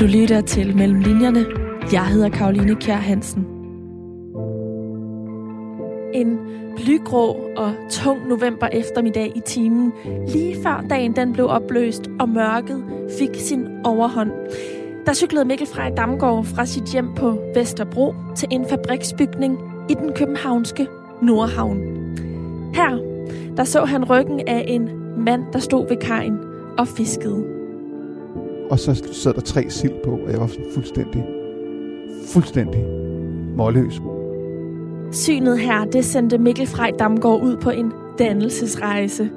Du lytter til Mellem Linjerne. Jeg hedder Karoline Kjær Hansen. En blygrå og tung november eftermiddag i timen, lige før dagen den blev opløst, og mørket fik sin overhånd. Der cyklede Mikkel Frej Damgaard fra sit hjem på Vesterbro til en fabriksbygning i den københavnske Nordhavn. Her, der så han ryggen af en mand, der stod ved kajen og fiskede. Og så sad der tre sild på, og jeg var sådan fuldstændig, fuldstændig målløs. Synet her, det sendte Mikkel Frej Damgaard ud på en dannelsesrejse.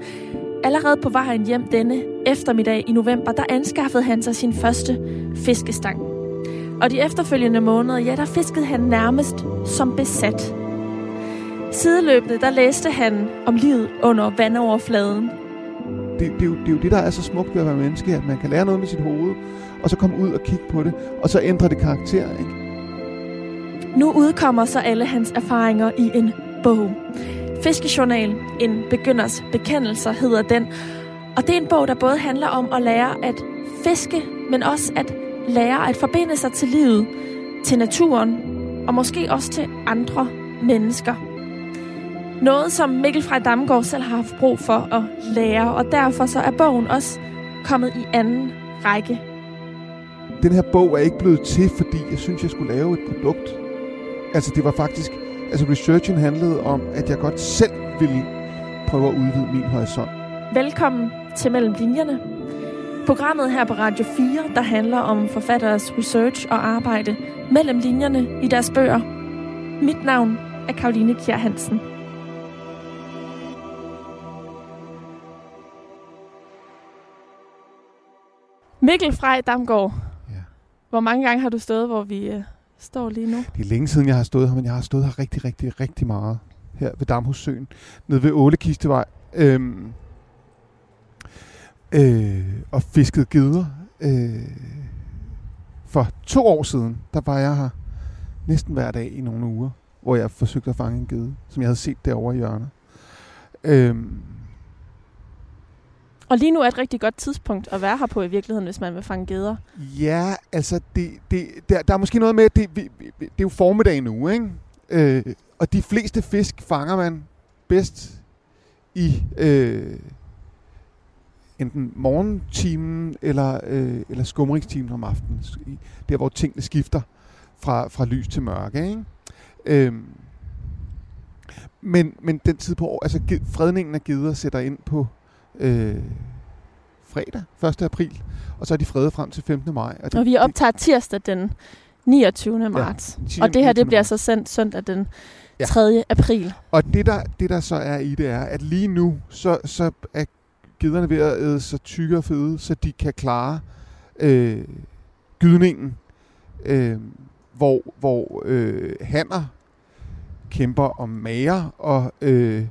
Allerede på vejen hjem denne eftermiddag i november, der anskaffede han sig sin første fiskestang. Og de efterfølgende måneder, ja, der fiskede han nærmest som besat. Sideløbende, der læste han om livet under vandoverfladen. Det, det, er jo, det er jo det, der er så smukt ved at være menneske, at man kan lære noget med sit hoved, og så komme ud og kigge på det, og så ændre det karakter, ikke? Nu udkommer så alle hans erfaringer i en bog. Fiskejournal, en begynders bekendelser, hedder den. Og det er en bog, der både handler om at lære at fiske, men også at lære at forbinde sig til livet, til naturen, og måske også til andre mennesker. Noget, som Mikkel fra Damgaard selv har haft brug for at lære, og derfor så er bogen også kommet i anden række. Den her bog er ikke blevet til, fordi jeg synes, jeg skulle lave et produkt. Altså, det var faktisk... Altså, researchen handlede om, at jeg godt selv ville prøve at udvide min horisont. Velkommen til Mellem Linjerne. Programmet her på Radio 4, der handler om forfatteres research og arbejde mellem linjerne i deres bøger. Mit navn er Karoline Kjær Hansen. Mikkel Frej Damgaard. Ja. Hvor mange gange har du stået, hvor vi øh, står lige nu? Det er længe siden, jeg har stået her, men jeg har stået her rigtig, rigtig, rigtig meget. Her ved Damhussøen, nede ved Ålekistevej. Øhm, øh, og fisket geder. Øh, for to år siden, der var jeg her næsten hver dag i nogle uger, hvor jeg forsøgte at fange en gede, som jeg havde set derovre i hjørnet. Øhm, og lige nu er et rigtig godt tidspunkt at være her på i virkeligheden, hvis man vil fange geder. Ja, altså, det, det, der, der er måske noget med, at det, vi, vi, det er jo formiddag nu, ikke? Øh, og de fleste fisk fanger man bedst i øh, enten morgentimen eller, øh, eller skumringstimen om aftenen. Der, hvor tingene skifter fra, fra lys til mørke, ikke? Øh, men, men den tid på år, altså fredningen af geder sætter ind på øh, fredag, 1. april, og så er de fredet frem til 15. maj. Og vi optager tirsdag den 29. marts. det, Og det her, det bliver så sendt søndag den Ja. 3. april. Og det der, det der så er i det er, at lige nu, så, så er gederne ved at æde så tykke og fede, så de kan klare øh, gydningen, øh, hvor, hvor øh, hanner kæmper om mager, og øh,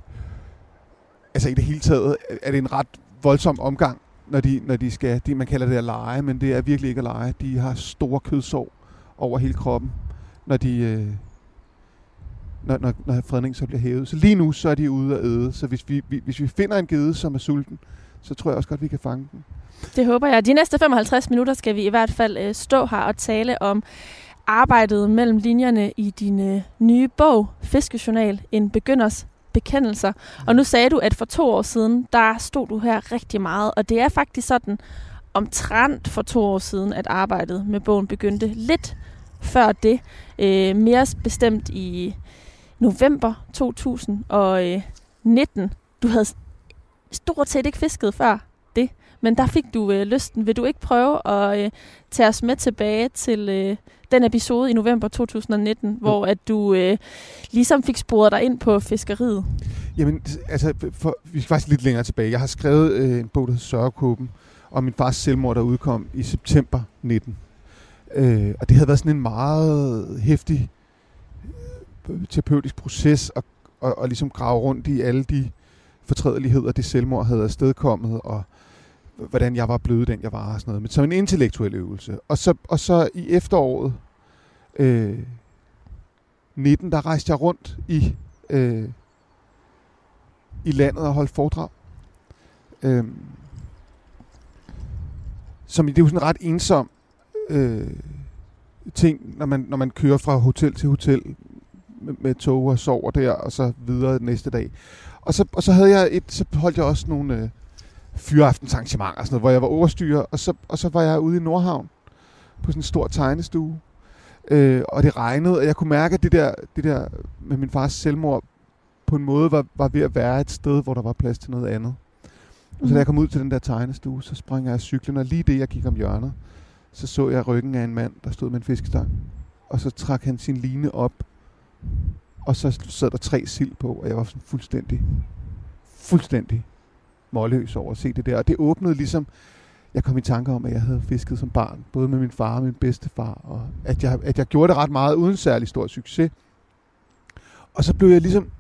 altså i det hele taget er det en ret voldsom omgang, når de, når de skal, det, man kalder det at lege, men det er virkelig ikke at lege. De har store kødsår over hele kroppen, når de, øh, når, når, når fredningen så bliver hævet. Så lige nu, så er de ude at æde. Så hvis vi, vi, hvis vi finder en gede, som er sulten, så tror jeg også godt, vi kan fange den. Det håber jeg. De næste 55 minutter skal vi i hvert fald øh, stå her og tale om arbejdet mellem linjerne i din øh, nye bog, Fiskejournal, en begynders bekendelser. Og nu sagde du, at for to år siden, der stod du her rigtig meget, og det er faktisk sådan omtrent for to år siden, at arbejdet med bogen begyndte lidt før det. Øh, mere bestemt i november 2019. Du havde stort set ikke fisket før det, men der fik du øh, lysten. Vil du ikke prøve at øh, tage os med tilbage til øh, den episode i november 2019, hvor at du øh, ligesom fik sporet dig ind på fiskeriet? Jamen, altså, for, vi skal faktisk lidt længere tilbage. Jeg har skrevet øh, en bog, der hedder Sørgekåben, om min fars selvmord, der udkom i september 19. Øh, og det havde været sådan en meget hæftig øh, terapeutisk proces at, at, at ligesom grave rundt i alle de fortrædeligheder, det selvmord havde afstedkommet, og hvordan jeg var blevet den, jeg var og sådan noget. Men som en intellektuel øvelse. Og så, og så i efteråret øh, 19, der rejste jeg rundt i, øh, i landet og holdt foredrag. Øh, som det er jo sådan ret ensom øh, ting, når man, når man kører fra hotel til hotel med, med tog og sover der, og så videre næste dag. Og så, og så havde jeg et, så holdt jeg også nogle øh, fyraftensarrangementer, sådan noget, hvor jeg var overstyrer, og så, og så var jeg ude i Nordhavn på sådan en stor tegnestue, øh, og det regnede, og jeg kunne mærke, at det der, det der med min fars selvmord på en måde var, var ved at være et sted, hvor der var plads til noget andet. Og så da jeg kom ud til den der tegnestue, så sprang jeg af cyklen, og lige det, jeg gik om hjørnet, så så jeg ryggen af en mand, der stod med en fiskestang. Og så trak han sin line op, og så sad der tre sild på, og jeg var sådan fuldstændig, fuldstændig målløs over at se det der. Og det åbnede ligesom, jeg kom i tanke om, at jeg havde fisket som barn, både med min far og min bedstefar, og at jeg, at jeg gjorde det ret meget uden særlig stor succes. Og så blev jeg ligesom...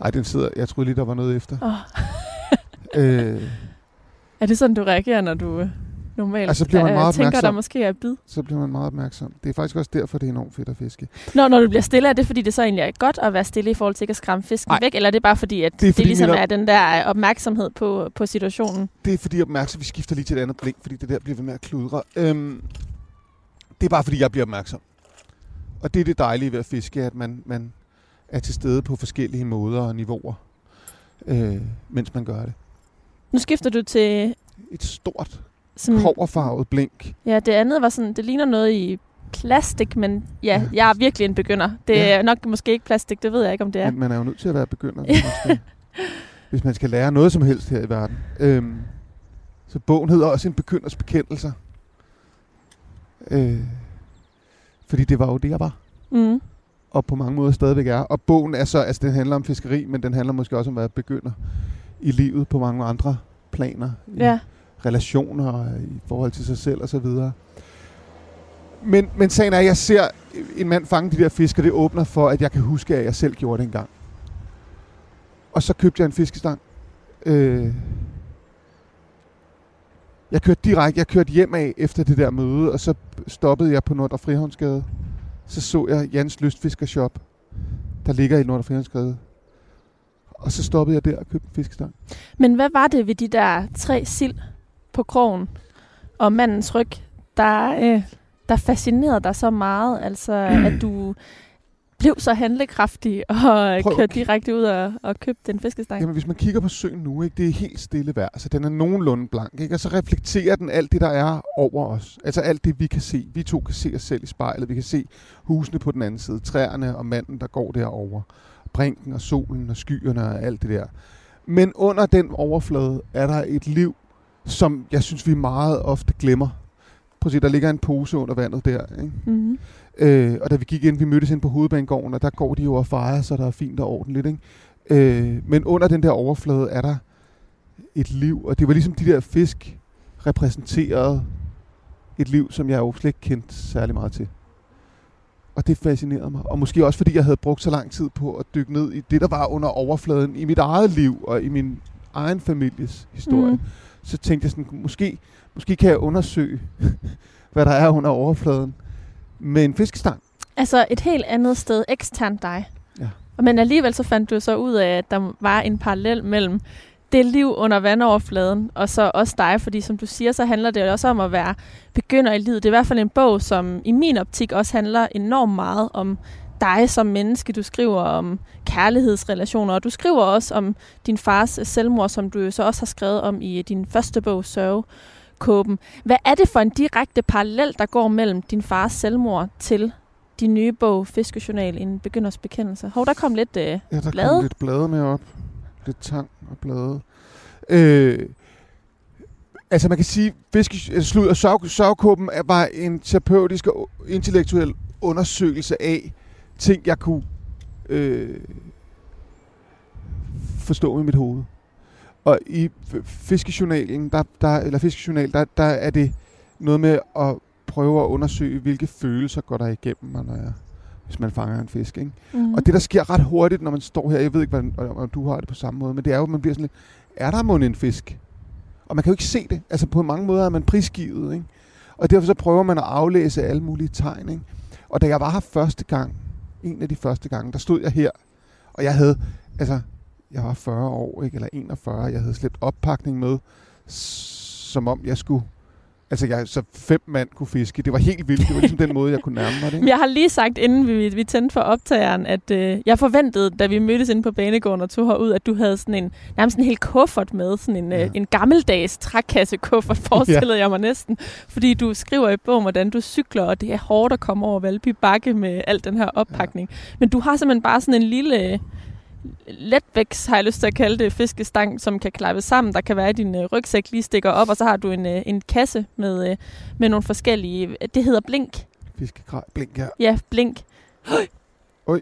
Ej, den sidder... Jeg troede lige, der var noget efter. Oh. øh, Er det sådan, du reagerer, når du øh, normalt Altså, bliver man øh, meget tænker, der opmærksom. måske er bid? så bliver man meget opmærksom. Det er faktisk også derfor, det er enormt fedt at fiske. Når, når du bliver stille, er det fordi, det så egentlig er godt at være stille i forhold til ikke at skræmme fisken Nej. væk? Eller er det bare fordi, at Det det, er det fordi ligesom min op- er den der øh, opmærksomhed på, på situationen? Det er fordi, opmærksom. Vi skifter lige til et andet blink, fordi det der bliver ved med at kludre. Øhm, det er bare fordi, jeg bliver opmærksom. Og det er det dejlige ved at fiske, at man, man er til stede på forskellige måder og niveauer, øh, mens man gør det. Nu skifter du til... Et stort, Sådan, koverfarvet blink. ja, det andet var sådan, det ligner noget i plastik, men ja, Ja. jeg er virkelig en begynder. Det Ja. er nok måske ikke plastik, det ved jeg ikke, om det er. Men man er jo nødt til at være begynder, hvis man skal, hvis man skal lære noget som helst her i verden. Øhm, så bogen hedder også en begynders bekendelser. Øh, fordi det var jo det, jeg var. Mm. og på mange måder stadigvæk er. Og bogen er så, altså den handler om fiskeri, men den handler måske også om at være begynder i livet på mange andre planer. Ja relationer, i forhold til sig selv og så videre. Men, men sagen er, at jeg ser en mand fange de der fisk, og det åbner for, at jeg kan huske, at jeg selv gjorde det engang. Og så købte jeg en fiskestang. Øh, jeg kørte direkte, jeg kørte hjem af efter det der møde, og så stoppede jeg på Nordre Frihavnsgade. Så så jeg Jans Lystfiskershop, der ligger i Nordre Frihavnsgade. Og så stoppede jeg der og købte en fiskestang. Men hvad var det ved de der tre sild på krogen og mandens ryg, der, øh, der fascinerede dig så meget? Altså, at du blev så handlekraftig og Prøv- kørte direkte ud og, og købte en fiskestang? Jamen, hvis man kigger på søen nu, ikke, det er helt stille vejr, så den er nogenlunde blank, ikke? og så reflekterer den alt det, der er over os. Altså alt det, vi kan se. Vi to kan se os selv i spejlet. Vi kan se husene på den anden side, træerne og manden, der går derover, brinken og solen og skyerne og alt det der. Men under den overflade er der et liv, som jeg synes, vi meget ofte glemmer. Prøv at se, der ligger en pose under vandet der. Ikke? Mm-hmm. Øh, og da vi gik ind, vi mødtes ind på hovedbanegården, og der går de jo og fejrer, så der er fint og ordentligt. Ikke? Øh, men under den der overflade er der et liv, og det var ligesom de der fisk repræsenterede et liv, som jeg jo slet ikke kendte særlig meget til. Og det fascinerede mig. Og måske også fordi jeg havde brugt så lang tid på at dykke ned i det, der var under overfladen i mit eget liv og i min egen families historie. Mm. Så tænkte jeg sådan, måske, måske kan jeg undersøge, hvad der er under overfladen med en fiskestang. Altså et helt andet sted, eksternt dig. Ja. Men alligevel så fandt du så ud af, at der var en parallel mellem det liv under vandoverfladen, og så også dig, fordi som du siger, så handler det også om at være begynder i livet. Det er i hvert fald en bog, som i min optik også handler enormt meget om dig som menneske. Du skriver om kærlighedsrelationer, og du skriver også om din fars selvmord, som du så også har skrevet om i din første bog, Sørgekåben. Hvad er det for en direkte parallel, der går mellem din fars selvmord til din nye bog, Fiskejournal, en begynders bekendelse? Hov, der kom lidt... Øh, Ja, der Blade? kom lidt blade med op. Lidt tang og blade. Øh, altså man kan sige, fiske, altså, slud og er- var en terapeutisk og intellektuel undersøgelse af ting, jeg kunne øh, forstå i mit hoved. Og i fiskejournalen, der, der, eller fiskejournal, der, der er det noget med at prøve at undersøge, hvilke følelser går der igennem mig, når jeg, hvis man fanger en fisk. Ikke? mm. Og det, der sker ret hurtigt, når man står her, jeg ved ikke, hvordan, om du har det på samme måde, men det er jo, at man bliver sådan lidt, er der mon en fisk? Og man kan jo ikke se det. Altså på mange måder er man prisgivet, ikke? Og derfor så prøver man at aflæse alle mulige tegn, ikke? Og da jeg var her første gang, en af de første gange, der stod jeg her, og jeg havde, altså, jeg var 40 år, ikke? Eller 41, jeg havde slæbt oppakning med, som om jeg skulle Altså, jeg, så fem mand kunne fiske. Det var helt vildt. Det var ligesom den måde, jeg kunne nærme mig det. Ikke? Jeg har lige sagt, inden vi, vi tændte for optageren, at øh, jeg forventede, da vi mødtes inde på banegården og tog herud, at du havde sådan en, nærmest en hel kuffert med. Sådan en, øh, ja. øh, en gammeldags trækasse-kuffert, forestillede ja. jeg mig næsten. Fordi du skriver i bogen, hvordan du cykler, og det er hårdt at komme over Valby Bakke med al den her oppakning. Ja. Men du har simpelthen bare sådan en lille letvæks, har jeg lyst til at kalde det, fiskestang, som kan klappe sammen. Der kan være, at din øh, rygsæk lige stikker op, og så har du en, øh, en kasse med, øh, med nogle forskellige... Det hedder blink. Fiskekrej. Blink, ja. Ja, blink. Høj. Oj.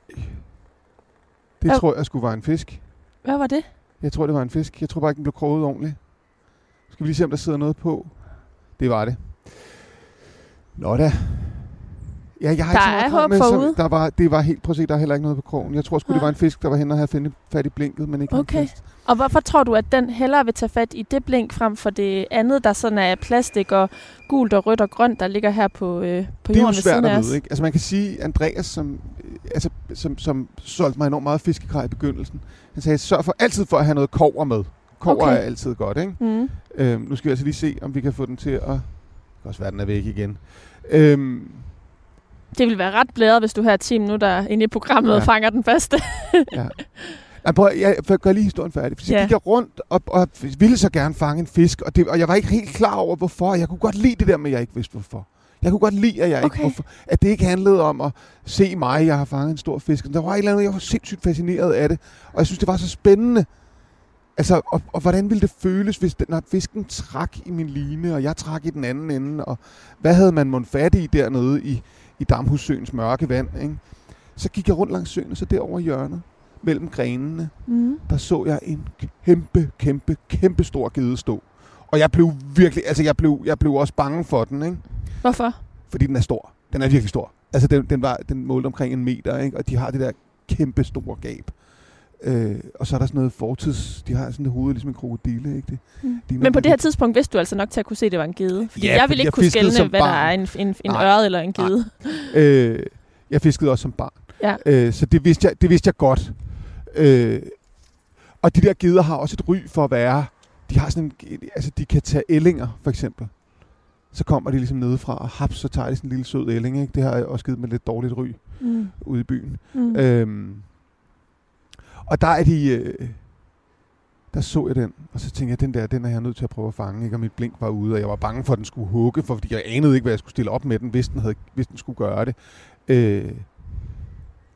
Det ja. tror jeg skulle være en fisk. Hvad var det? Jeg tror, det var en fisk. Jeg tror bare ikke, den blev kroget ordentligt. Skal vi lige se, om der sidder noget på? Det var det. Nå da. Ja, jeg har der ikke er håb forude. Der var, det var helt, prøv at se, der er heller ikke noget på krogen. Jeg tror sgu, ja. det var en fisk, der var hen og havde fundet fat i blinket, men ikke okay. Og hvorfor tror du, at den hellere vil tage fat i det blink frem for det andet, der sådan er plastik og gult og rødt og grønt, der ligger her på, øh, på jorden ved siden af os? Ikke? Altså man kan sige, Andreas, som, øh, altså, som, som solgte mig enormt meget fiskekrej i begyndelsen, han sagde, sørg for altid for at have noget kover med. Kover okay. er altid godt, ikke? Mm. Øhm, nu skal vi altså lige se, om vi kan få den til at... Det kan også være, den er væk igen. Øhm, det vil være ret blæret, hvis du her 10 minutter inde i programmet ja. fanger den første. ja. Jeg, prøver, jeg, jeg gør lige historien færdig. Så ja. gik jeg rundt og, og ville så gerne fange en fisk, og, det, og jeg var ikke helt klar over, hvorfor. Jeg kunne godt lide det der at jeg ikke vidste, hvorfor. Jeg kunne godt lide, at, jeg okay. ikke, hvorfor, at det ikke handlede om at se mig, jeg har fanget en stor fisk. Der var et eller andet, jeg var sindssygt fascineret af det, og jeg synes, det var så spændende. Altså, og, og hvordan ville det føles, hvis den, når fisken trak i min line, og jeg trak i den anden ende, og hvad havde man mon fat i dernede i, i Damhussøens mørke vand. Ikke? Så gik jeg rundt langs søen, og så derovre i hjørnet, mellem grenene, mm. der så jeg en kæmpe, kæmpe, kæmpe stor gede stå. Og jeg blev virkelig, altså jeg blev, jeg blev også bange for den, ikke? Hvorfor? Fordi den er stor. Den er virkelig stor. Altså den, den, var, den målte omkring en meter, ikke? Og de har det der kæmpe store gab. Øh, og så er der sådan noget fortids... De har sådan et hoved, ligesom en krokodille, ikke det? Mm. De Men på det her tidspunkt vidste du altså nok til at kunne se, at det var en gede. Fordi ja, jeg ville ikke kunne skælne, hvad barn. der er en, en, en øret eller en gede. øh, jeg fiskede også som barn. Ja. Øh, så det vidste, jeg, det vidste jeg godt. Øh, og de der geder har også et ry for at være... De har sådan en, altså de kan tage ællinger, for eksempel. Så kommer de ligesom nedefra, og haps, så tager de sådan en lille sød ælling. Ikke? Det har jeg også givet med lidt dårligt ry mm. ude i byen. Mm. Øhm, og der er de... Øh, der så jeg den, og så tænkte jeg, den der, den er jeg nødt til at prøve at fange, ikke? og mit blink var ude, og jeg var bange for, at den skulle hugge, for, fordi jeg anede ikke, hvad jeg skulle stille op med den, hvis den, havde, hvis den skulle gøre det. Øh,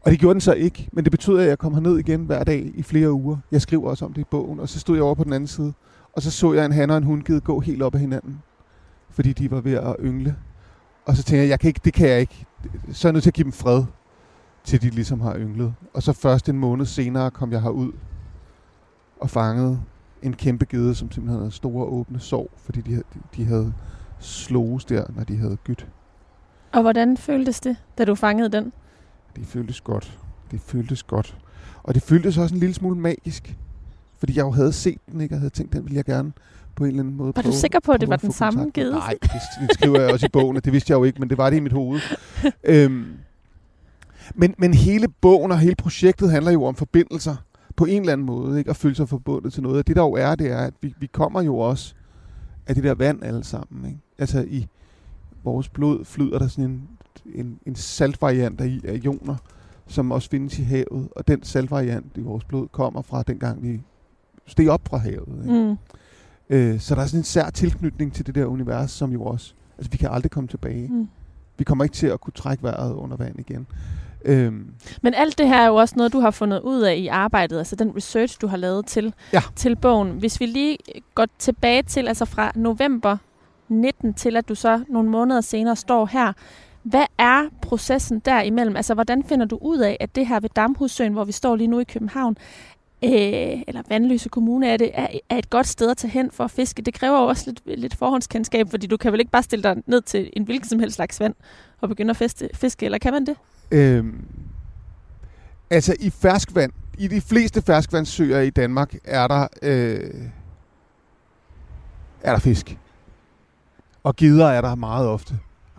og det gjorde den så ikke, men det betød, at jeg kom herned igen hver dag i flere uger. Jeg skriver også om det i bogen, og så stod jeg over på den anden side, og så så jeg en han og en hund gå helt op ad hinanden, fordi de var ved at yngle. Og så tænkte jeg, jeg kan ikke, det kan jeg ikke. Så er jeg nødt til at give dem fred til de ligesom har ynglet. Og så først en måned senere kom jeg herud og fangede en kæmpe gede, som simpelthen havde store åbne sår, fordi de, de havde slås der, når de havde gyt. Og hvordan føltes det, da du fangede den? Det føltes godt. Det føltes godt. Og det føltes også en lille smule magisk. Fordi jeg jo havde set den, ikke? Og havde tænkt, den ville jeg gerne på en eller anden måde Var du sikker på, at det var den samme gede? Nej, det, det skriver jeg også i bogen, og det vidste jeg jo ikke, men det var det i mit hoved. øhm, men, men hele bogen og hele projektet handler jo om forbindelser på en eller anden måde, ikke? at føle sig forbundet til noget. Og det der jo er, det er, at vi, vi kommer jo også af det der vand alle sammen. Ikke? Altså i vores blod flyder der sådan en, en, en saltvariant af, af ioner, som også findes i havet. Og den saltvariant i vores blod kommer fra dengang vi steg op fra havet. Ikke? Mm. Øh, så der er sådan en sær tilknytning til det der univers, som jo også... Altså vi kan aldrig komme tilbage. Mm. Vi kommer ikke til at kunne trække vejret under vand igen. Øhm. Men alt det her er jo også noget, du har fundet ud af i arbejdet, altså den research, du har lavet til, ja. til bogen. Hvis vi lige går tilbage til, altså fra november 19 til, at du så nogle måneder senere står her, hvad er processen derimellem? Altså, hvordan finder du ud af, at det her ved Damhussøen, hvor vi står lige nu i København, øh, eller Vandløse Kommune, er, det, er, er et godt sted at tage hen for at fiske? Det kræver jo også lidt, lidt forhåndskendskab, fordi du kan vel ikke bare stille dig ned til en hvilken som helst slags vand og begynde at feste, fiske, eller kan man det? Øhm, altså i ferskvand, i de fleste ferskvandssøer i Danmark, er der, øh, er der fisk. Og gider er der meget ofte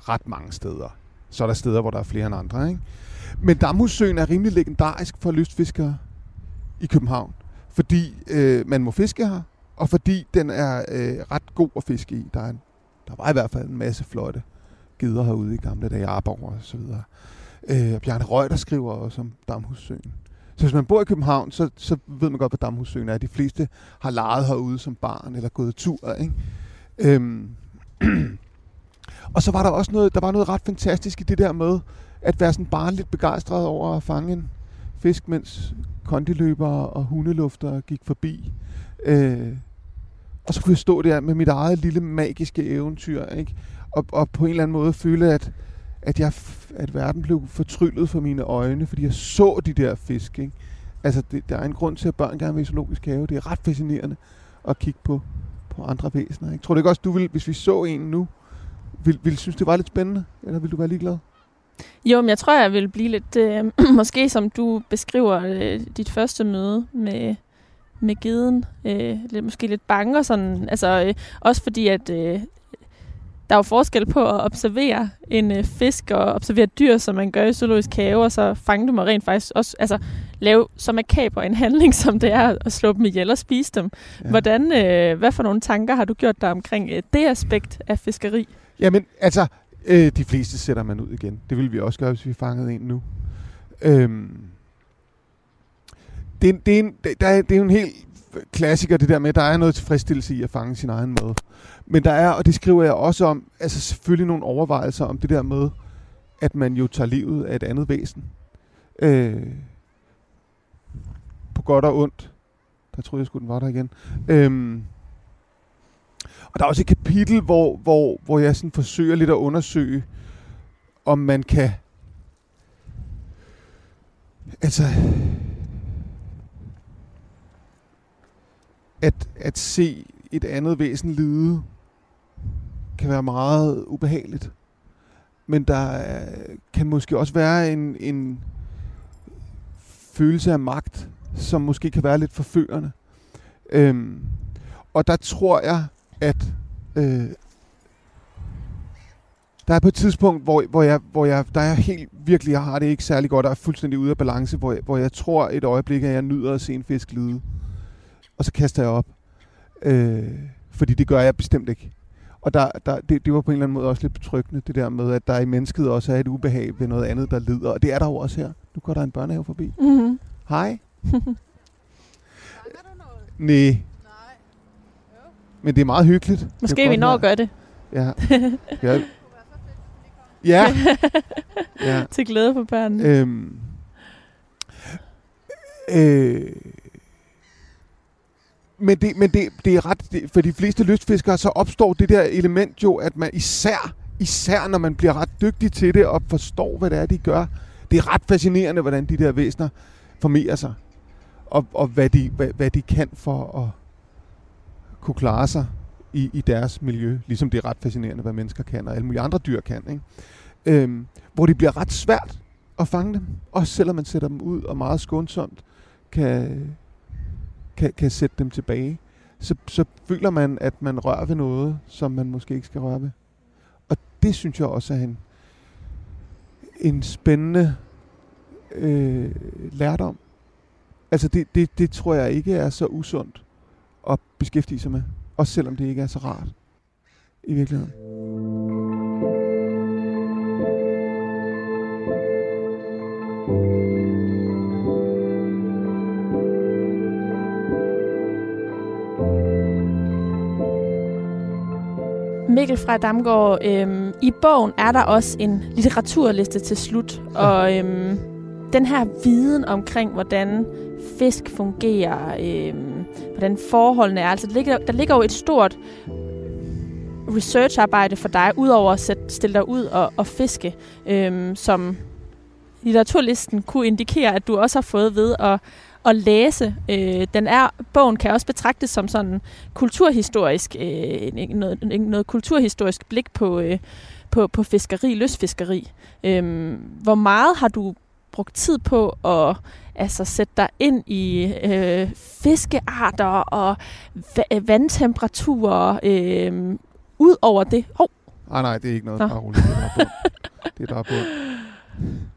ret mange steder. Så er der steder, hvor der er flere end andre. Ikke? Men Damhussøen er rimelig legendarisk for lystfiskere i København. Fordi øh, man må fiske her, og fordi den er øh, ret god at fiske i. Der, er en, der var i hvert fald en masse flotte gider herude i gamle dage, Arborg og så videre. Øh, Bjarne Røg, der skriver også om Damhussøen. Så hvis man bor i København, så, så ved man godt, hvad Damhussøen er. De fleste har leget herude som barn, eller gået tur, ikke? Øhm. og så var der også noget, der var noget ret fantastisk i det der med, at være sådan barnligt begejstret over at fange en fisk, mens kondiløbere og hundelufter gik forbi. Øh, og så kunne jeg stå der med mit eget lille magiske eventyr, ikke? Og, og på en eller anden måde føle, at, at, jeg, at verden blev fortryllet for mine øjne, fordi jeg så de der fisk. Ikke? Altså, det, der er en grund til, at børn gerne vil i zoologisk have. Det er ret fascinerende at kigge på, på andre væsener. Ikke? Tror du ikke også, du vil, hvis vi så en nu, vil, vil synes, det var lidt spændende? Eller vil du være ligeglad? Jo, men jeg tror, jeg vil blive lidt, øh, måske som du beskriver øh, dit første møde med, med geden, øh, lidt, måske lidt bange og sådan, altså øh, også fordi, at øh, der er jo forskel på at observere en øh, fisk og observere dyr, som man gør i zoologisk have, og så fange dem og rent faktisk også altså, lave så makaber en handling, som det er at slå dem ihjel og spise dem. Ja. Hvordan, øh, hvad for nogle tanker har du gjort dig omkring øh, det aspekt af fiskeri? Jamen, altså, øh, de fleste sætter man ud igen. Det vil vi også gøre, hvis vi fangede en nu. Øhm, det, det, er en, det, der er, det er en helt klassiker, det der med, at der er noget tilfredsstillelse i at fange sin egen måde. Men der er, og det skriver jeg også om, altså selvfølgelig nogle overvejelser om det der med, at man jo tager livet af et andet væsen. Øh, på godt og ondt. Der troede jeg skulle den var der igen. Øh, og der er også et kapitel, hvor, hvor, hvor jeg sådan forsøger lidt at undersøge, om man kan... Altså... At, at se et andet væsen lide kan være meget ubehageligt. Men der kan måske også være en, en følelse af magt, som måske kan være lidt forførende. Øhm, og der tror jeg, at øh, der er på et tidspunkt, hvor, hvor, jeg, hvor jeg, der er helt virkelig, jeg har det ikke særlig godt, og er fuldstændig ude af balance, hvor jeg, hvor jeg tror et øjeblik, at jeg nyder at se en fisk lide. Og så kaster jeg op. Øh, fordi det gør jeg bestemt ikke. Og der, der, det, det var på en eller anden måde også lidt betryggende, det der med, at der i mennesket også er et ubehag ved noget andet, der lider. Og det er der jo også her. Nu går der en børnehave forbi. Mm-hmm. Hej. Nej. Men det er meget hyggeligt. Måske vi når at gøre det. Ja. ja. ja. ja. Til glæde for børnene. Øhm. Øh. Men, det, men det, det er ret, det, for de fleste lystfiskere, så opstår det der element jo, at man især, især når man bliver ret dygtig til det, og forstår, hvad det er, de gør, det er ret fascinerende, hvordan de der væsener formerer sig, og, og hvad, de, hvad, hvad de kan for at kunne klare sig i, i deres miljø, ligesom det er ret fascinerende, hvad mennesker kan, og alle mulige andre dyr kan. Ikke? Øhm, hvor det bliver ret svært at fange dem, også selvom man sætter dem ud, og meget skånsomt kan, kan, kan sætte dem tilbage, så, så føler man, at man rører ved noget, som man måske ikke skal røre ved. Og det synes jeg også er en, en spændende øh, lærdom. Altså det, det, det tror jeg ikke er så usundt at beskæftige sig med. Også selvom det ikke er så rart i virkeligheden. Mikkel fra Damgaard, øhm, i bogen er der også en litteraturliste til slut, og øhm, den her viden omkring, hvordan fisk fungerer, øhm, hvordan forholdene er, altså der ligger, der ligger jo et stort researcharbejde for dig, udover at sætte, stille dig ud og, og fiske, øhm, som litteraturlisten kunne indikere, at du også har fået ved at at læse. Øh, den er, bogen kan også betragtes som sådan kulturhistorisk, øh, noget, noget kulturhistorisk blik på, øh, på, på fiskeri, løsfiskeri. Øh, hvor meget har du brugt tid på at altså, sætte dig ind i øh, fiskearter og vandtemperaturer øh, ud over det? Oh. Ah, nej, det er ikke noget. Bare roligt. Det er der på. Det er der på.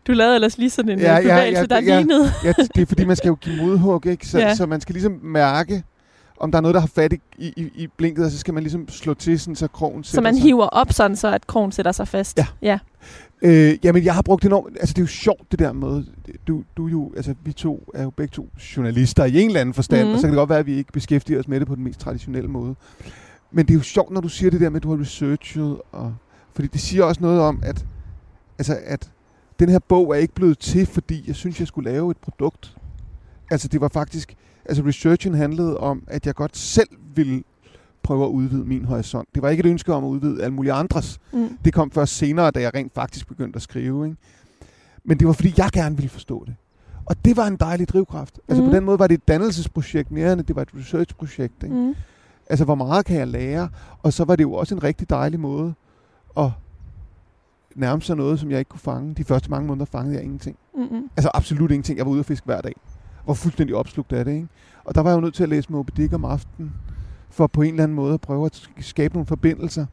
Du lavede ellers lige sådan en ja, bevægelse, ja, ja, der ja, lignede. ja, det er fordi, man skal jo give modhug, ikke? Så, ja. så man skal ligesom mærke, om der er noget, der har fat i, i, i blinket, og så skal man ligesom slå til, sådan, så krogen Så man sig. hiver op sådan, så at krogen sætter sig fast. Ja. ja. Øh, jamen, jeg har brugt enormt... Altså, det er jo sjovt, det der med... Du, du jo... Altså, vi to er jo begge to journalister i en eller anden forstand, mm. og så kan det godt være, at vi ikke beskæftiger os med det på den mest traditionelle måde. Men det er jo sjovt, når du siger det der med, at du har researchet, og... Fordi det siger også noget om, at... Altså, at den her bog er ikke blevet til, fordi jeg synes, jeg skulle lave et produkt. Altså, det var faktisk... Altså, researchen handlede om, at jeg godt selv ville prøve at udvide min horisont. Det var ikke et ønske om at udvide alle mulige andres. Mm. Det kom først senere, da jeg rent faktisk begyndte at skrive. Ikke? Men det var, fordi jeg gerne ville forstå det. Og det var en dejlig drivkraft. Altså Mhm. på den måde var det et dannelsesprojekt mere end det var et researchprojekt. Ikke? Mm. Altså hvor meget kan jeg lære? Og så var det jo også en rigtig dejlig måde at nærme sig noget, som jeg ikke kunne fange. De første mange måneder fangede jeg ingenting. Mm-mm. Altså absolut ingenting. Jeg var ude og fiske hver dag. Var fuldstændig opslugt af det. Ikke? Og der var jeg jo nødt til at læse Moby Dick om aftenen, for på en eller anden måde at prøve at skabe nogle forbindelser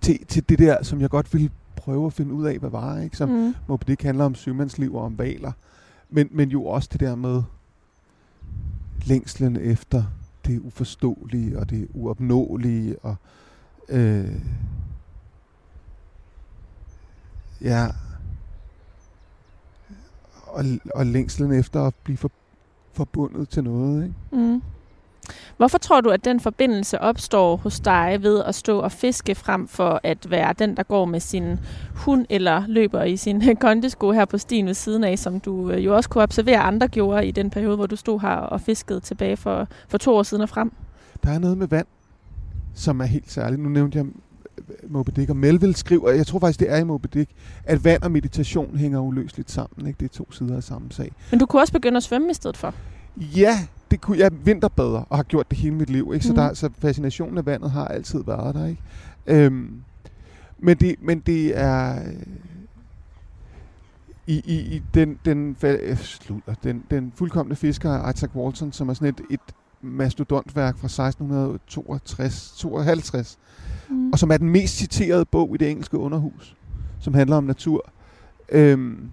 til, til det der, som jeg godt ville prøve at finde ud af, hvad var. Ikke? Som Mm. Moby Dick handler om sømandsliv og om valer. Men, men jo også det der med længslen efter det uforståelige og det uopnåelige og øh, ja og, og længslen efter at blive for, forbundet til noget. Ikke? Mm. Hvorfor tror du, at den forbindelse opstår hos dig ved at stå og fiske frem for at være den, der går med sin hund eller løber i sin kondisko her på stien ved siden af, som du øh, jo også kunne observere andre gjorde i den periode, hvor du stod her og fiskede tilbage for, for to år siden og frem? Der er noget med vand, som er helt særligt. Nu nævnte jeg Moby Dick, og Melville skriver, jeg tror faktisk, det er i Moby Dick, at vand og meditation hænger uløseligt sammen. Ikke? Det er to sider af samme sag. Men du kunne også begynde at svømme i stedet for. Ja, det kunne jeg vinterbader og har gjort det hele mit liv. Ikke? Så, Mhm. der, så fascinationen af vandet har altid været der. Ikke? Øhm, men, det, men det er... øh, I, i, i den, den, øh, slutter, den, den fuldkommende fisker Isaac Walton, som er sådan et, et mastodontværk fra 1662 52, Mm. og som er den mest citerede bog i det engelske underhus, som handler om natur. Øhm,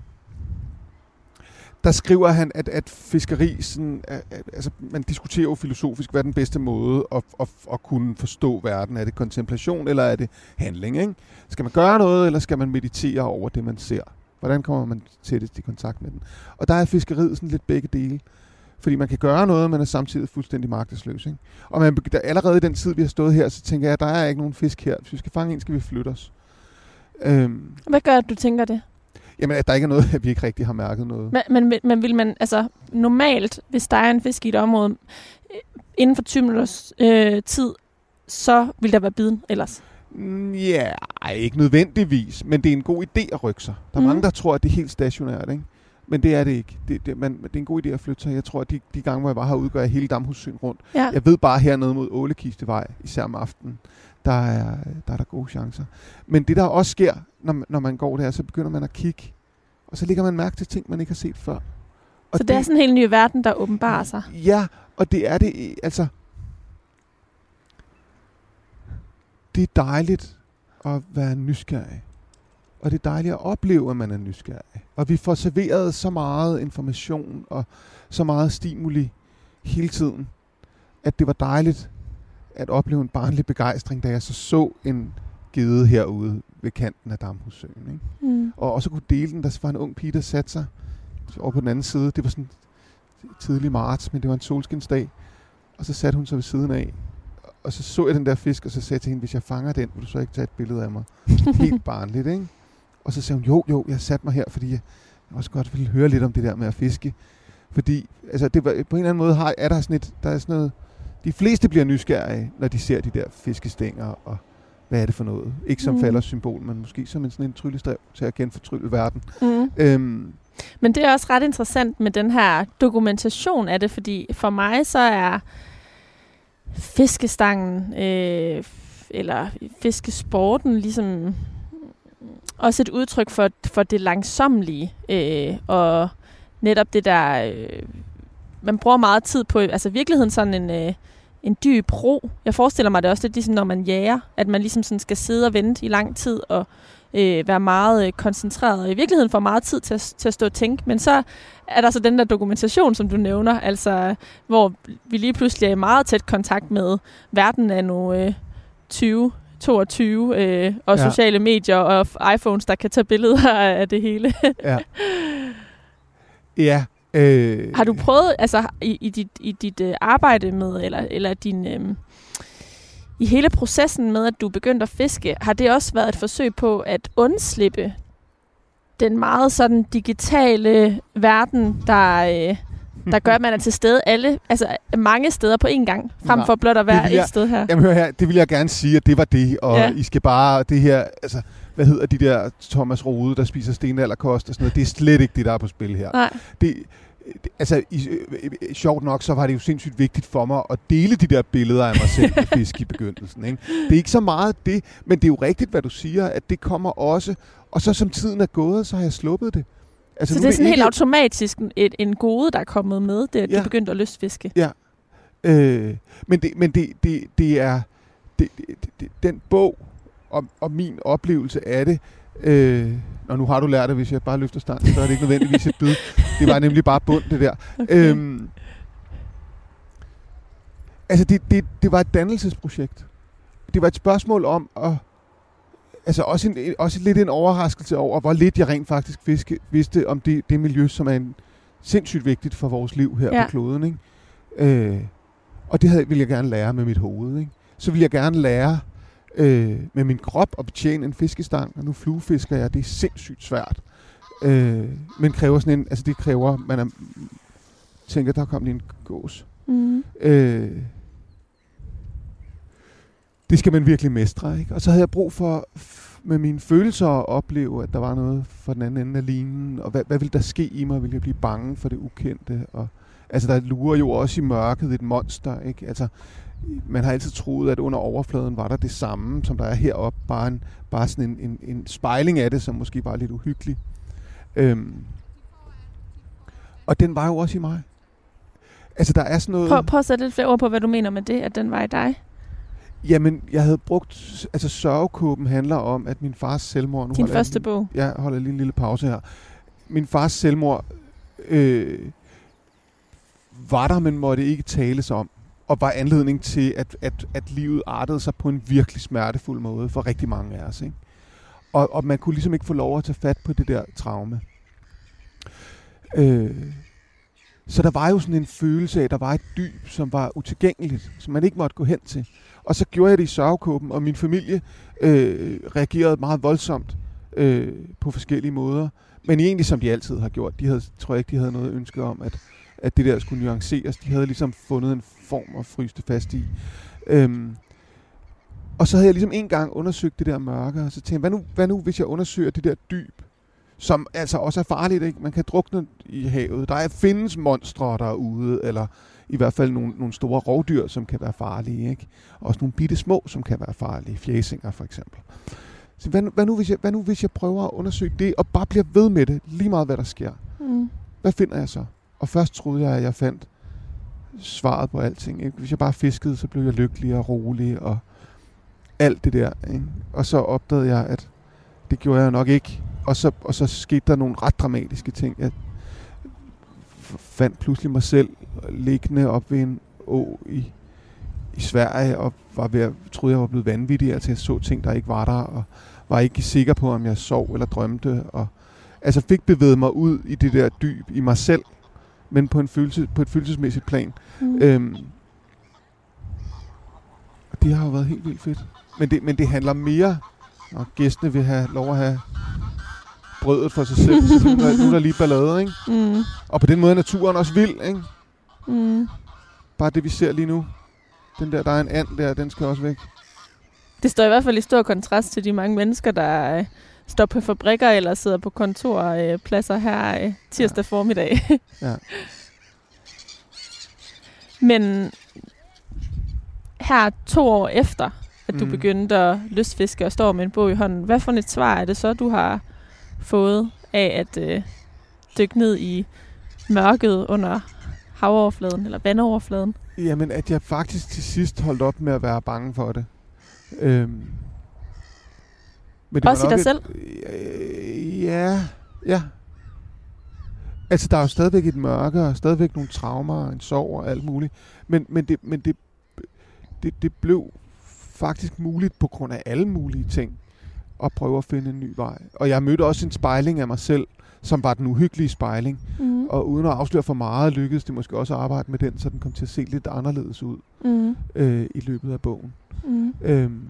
der skriver han, at, at fiskeri, sådan, at, at, altså man diskuterer jo filosofisk, hvad er den bedste måde at, at, at kunne forstå verden. Er det kontemplation, eller er det handling? Ikke? Skal man gøre noget, eller skal man meditere over det, man ser? Hvordan kommer man tættest i kontakt med den? Og der er fiskeriet sådan lidt begge dele. Fordi man kan gøre noget, men er samtidig fuldstændig magtesløs. Ikke? Og man, der, allerede i den tid, vi har stået her, så tænker jeg, at der er ikke nogen fisk her. Hvis vi skal fange en, skal vi flytte os. Øhm, Hvad gør, at du tænker det? jamen, at der ikke er noget, at vi ikke rigtig har mærket noget. Men, men, men vil man, altså normalt, hvis der er en fisk i et område, øh, inden for 20 minutters øh, tid, så vil der være biden ellers. Mm, Ja, ej, ikke nødvendigvis, men det er en god idé at rykke sig. Der er mm. mange, der tror, at det er helt stationært, ikke? Men det er det ikke. Det, det, man, det er en god idé at flytte sig. Jeg tror, at de, de gange, hvor jeg var her, udgør jeg hele Damhussyn rundt. Ja. Jeg ved bare hernede mod Ålekistevej, især om aftenen, der er, der er der gode chancer. Men det, der også sker, når, når man går der, så begynder man at kigge, og så lægger man mærke til ting, man ikke har set før. Og så det er sådan en helt ny verden, der åbenbarer sig. Ja, og det er det, altså... Det er dejligt at være nysgerrig. Og det er dejligt at opleve, at man er nysgerrig. Og vi får serveret så meget information og så meget stimuli hele tiden, at det var dejligt at opleve en barnlig begejstring, da jeg så så en gede herude ved kanten af Damhussøen. Ikke? Mm. og også kunne dele den. Der var en ung pige, der satte sig over på den anden side. Det var sådan tidlig marts, men det var en solskinsdag. Og så satte hun sig ved siden af. Og så så jeg den der fisk, og så sagde jeg til hende, hvis jeg fanger den, vil du så ikke tage et billede af mig? Helt barnligt, ikke? Og så sagde hun, jo, jo, jeg satte mig her, fordi jeg også godt ville høre lidt om det der med at fiske. Fordi, altså, det var, på en eller anden måde har, er der sådan et, der er sådan noget, de fleste bliver nysgerrige, når de ser de der fiskestænger, og hvad er det for noget? Ikke som Mm. falder symbol, men måske som en sådan en tryllestav til at genfortrylle verden. Mm. Øhm, Men det er også ret interessant med den her dokumentation af det, fordi for mig så er fiskestangen øh, eller fiskesporten ligesom også et udtryk for, for det langsomlige øh, og netop det der øh, man bruger meget tid på altså virkeligheden sådan en øh, en dyb ro. Jeg forestiller mig det også lidt ligesom, når man jager, at man ligesom sådan skal sidde og vente i lang tid og øh, være meget øh, koncentreret, og i virkeligheden får meget tid til at, til at stå og tænke. Men så er der så den der dokumentation, som du nævner, altså hvor vi lige pludselig er i meget tæt kontakt med verden af nu øh, 20 22 øh, og ja. sociale medier og iPhones, der kan tage billeder af det hele. ja. Ja. Øh, har du prøvet, altså i, i dit, i dit øh, arbejde med, eller, eller din, øh, i hele processen med, at du begyndte at fiske, har det også været et forsøg på at undslippe den meget sådan digitale verden, der, øh, der gør, at man er til stede alle, altså mange steder på én gang, frem Nej, for blot at være jeg, et sted her. Jamen hør her, det vil jeg gerne sige, at det var det, og ja. I skal bare, det her, altså, hvad hedder de der Thomas Rode, der spiser stenalderkost og sådan noget, det er slet ikke det, der er på spil her. Nej. Det, altså, i, sjovt nok, så var det jo sindssygt vigtigt for mig at dele de der billeder af mig selv med fisk i begyndelsen. Ikke? Det er ikke så meget det, men det er jo rigtigt, hvad du siger, at det kommer også, og så som tiden er gået, så har jeg sluppet det. Altså, så det er sådan ikke... helt automatisk et, en gode, der er kommet med, det at ja. du begyndte at lystfiske? Ja. Øh, men det, men det, det, det er det, det, det, den bog og, og min oplevelse af det, øh, og nu har du lært det, hvis jeg bare løfter stangen, så er det ikke nødvendigvis et bid. Det var nemlig bare bund, det der. Okay. Øhm, altså, det, det, det var et dannelsesprojekt. Det var et spørgsmål om at altså også, en, også lidt en overraskelse over, hvor lidt jeg rent faktisk fiske, vidste om det, det miljø, som er en, sindssygt vigtigt for vores liv her ja. på kloden. Ikke? Øh, og det havde, ville jeg gerne lære med mit hoved. Ikke? Så ville jeg gerne lære øh, med min krop at betjene en fiskestang, og nu fluefisker jeg, det er sindssygt svært. Øh, men kræver sådan en, altså det kræver, man er, tænker, der kom lige en gås. Mm. Øh, det skal man virkelig mestre. Ikke? Og så havde jeg brug for med mine følelser at opleve, at der var noget for den anden ende af linen, og hvad, hvad ville der ske i mig? Ville jeg blive bange for det ukendte? Og, altså, der lurer jo også i mørket et monster, ikke? Altså, man har altid troet, at under overfladen var der det samme, som der er heroppe, bare, en, bare sådan en, en, en spejling af det, som måske var lidt uhyggelig. Øhm, og den var jo også i mig. Altså, der er sådan noget... Prøv, prøv at sætte lidt flere ord på, hvad du mener med det, at den var i dig. Jamen, jeg havde brugt... Altså, sørgekåben handler om, at min fars selvmord... Nu Din første jeg, bog. Ja, holder lige en lille pause her. Min fars selvmord øh, var der, men måtte ikke tales om. Og var anledning til, at, at, at livet artede sig på en virkelig smertefuld måde for rigtig mange af os. Ikke? Og, og man kunne ligesom ikke få lov at tage fat på det der traume. Øh, så der var jo sådan en følelse af, at der var et dyb, som var utilgængeligt, som man ikke måtte gå hen til. Og så gjorde jeg det i sørgekåben, og min familie øh, reagerede meget voldsomt øh, på forskellige måder. Men egentlig som de altid har gjort. De havde, tror jeg ikke, de havde noget ønske om, at, at det der skulle nuanceres. De havde ligesom fundet en form at fryse fast i. Øhm, og så havde jeg ligesom en gang undersøgt det der mørke, og så tænkte jeg, hvad nu, hvad nu hvis jeg undersøger det der dyb, som altså også er farligt, ikke? Man kan drukne i havet. Der er, findes monstre derude, eller i hvert fald nogle, nogle store rovdyr, som kan være farlige. Ikke? Også nogle bitte små, som kan være farlige. Fjæsinger for eksempel. Så hvad, hvad, nu, hvis jeg, hvad nu hvis jeg prøver at undersøge det, og bare bliver ved med det, lige meget hvad der sker? Mm. Hvad finder jeg så? Og først troede jeg, at jeg fandt svaret på alting. Ikke? Hvis jeg bare fiskede, så blev jeg lykkelig og rolig, og alt det der. Ikke? Og så opdagede jeg, at det gjorde jeg nok ikke. Og så, og så skete der nogle ret dramatiske ting. Jeg fandt pludselig mig selv liggende op ved en å i, i Sverige, og var ved at, troede, jeg var blevet vanvittig, altså jeg så ting, der ikke var der, og var ikke sikker på, om jeg sov eller drømte, og altså fik bevæget mig ud i det der dyb i mig selv, men på, en følelse, på et følelsesmæssigt plan. Mm. Øhm, og det har jo været helt vildt fedt. Men det, men det handler mere, når gæstene vil have lov at have brødet for sig selv, så nu, er, nu er der lige ballade, ikke? Mm. Og på den måde er naturen også vild, ikke? Mm. Bare det, vi ser lige nu. Den der, der er en and der, den skal også væk. Det står i hvert fald i stor kontrast til de mange mennesker, der øh, står på fabrikker eller sidder på kontorpladser øh, her øh, tirsdag ja. formiddag. ja. Men her to år efter, at du mm. begyndte at lystfiske og står med en bog i hånden, hvad for et svar er det så, du har fået af at øh, dykke ned i mørket under havoverfladen eller vandoverfladen? Jamen, at jeg faktisk til sidst holdt op med at være bange for det. Øhm, men det Også i dig et, selv? Øh, ja, ja. Altså, der er jo stadigvæk et mørke, og stadigvæk nogle traumer, en sorg og alt muligt. Men, men, det, men det, det, det blev faktisk muligt på grund af alle mulige ting at prøve at finde en ny vej. Og jeg mødte også en spejling af mig selv, som var den uhyggelige spejling. Mm. Og uden at afsløre for meget, lykkedes det måske også at arbejde med den, så den kom til at se lidt anderledes ud mm. øh, i løbet af bogen. Mm. Øhm,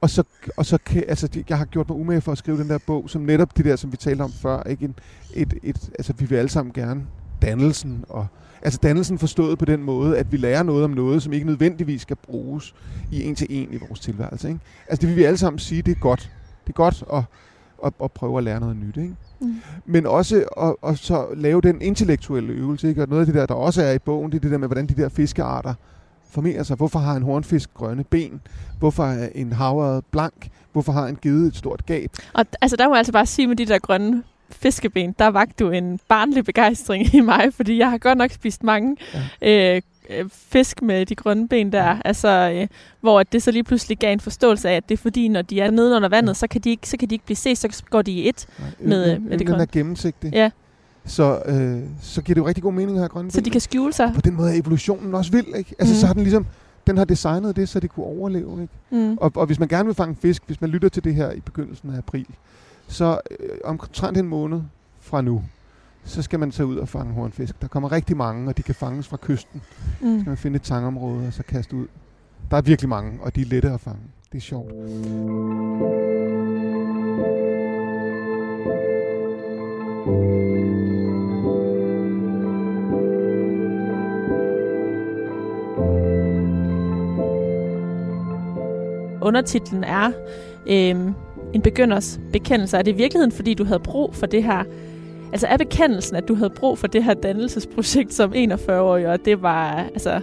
og så, og så kan, altså, jeg har gjort mig umage for at skrive den der bog, som netop det der, som vi talte om før, ikke? En, et, et, altså, vi vil alle sammen gerne dannelsen, og altså dannelsen forstået på den måde, at vi lærer noget om noget, som ikke nødvendigvis skal bruges i en til en i vores tilværelse. Ikke? Altså det vil vi alle sammen sige, det er godt. Det er godt at, at, at prøve at lære noget nyt. Ikke? Mm. Men også at, at så lave den intellektuelle øvelse. Ikke? Og noget af det der, der også er i bogen, det er det der med, hvordan de der fiskearter formerer sig. Hvorfor har en hornfisk grønne ben? Hvorfor er en havret blank? Hvorfor har en gede et stort gab? Og altså, der må jeg altså bare sige med de der grønne fiskeben, der vagt du en barnlig begejstring i mig, fordi jeg har godt nok spist mange ja. øh, øh fisk med de grønne ben der, altså, øh, hvor det så lige pludselig gav en forståelse af, at det er fordi, når de er nede under vandet, så, kan de ikke, så kan de ikke blive set, så går de i et Nej, med, med det grønne. er gennemsigtig. Ja. Så, øh, så giver det jo rigtig god mening at have grønne Så de kan skjule sig. Og på den måde er evolutionen også vild, ikke? Altså, mm. så har den ligesom, den har designet det, så det kunne overleve, ikke? Mm. Og, og hvis man gerne vil fange fisk, hvis man lytter til det her i begyndelsen af april, så øh, omtrent en måned fra nu, så skal man så ud og fange hornfisk. Der kommer rigtig mange, og de kan fanges fra kysten. Mm. Så skal man finde et tangområde og så kaste ud. Der er virkelig mange, og de er lette at fange. Det er sjovt. Undertitlen er øh, en begynders bekendelse. Er det i virkeligheden, fordi du havde brug for det her Altså er bekendelsen, at du havde brug for det her dannelsesprojekt som 41-årig, og det var altså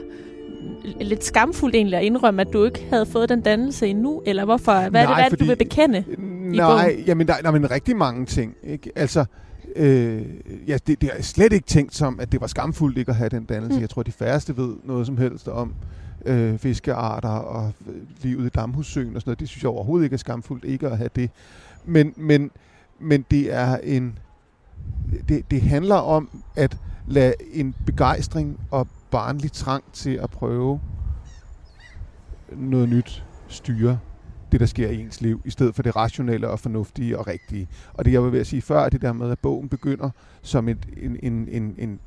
lidt skamfuldt egentlig at indrømme, at du ikke havde fået den dannelse endnu, eller hvorfor? Hvad nej, er det, hvad fordi, du vil bekende Nej, i jamen, der, der er rigtig mange ting. Ikke? Altså, øh, ja, det, det er slet ikke tænkt som, at det var skamfuldt ikke at have den dannelse. Mm. Jeg tror, de færreste ved noget som helst om øh, fiskearter og øh, livet i Damhussøen og sådan noget. Det synes jeg overhovedet ikke er skamfuldt ikke at have det. Men, men, men det er en det, det handler om at lade en begejstring og barnlig trang til at prøve noget nyt styre det, der sker i ens liv, i stedet for det rationelle og fornuftige og rigtige. Og det, jeg vil ved at sige før, er det der med, at bogen begynder som et, en, en, en, en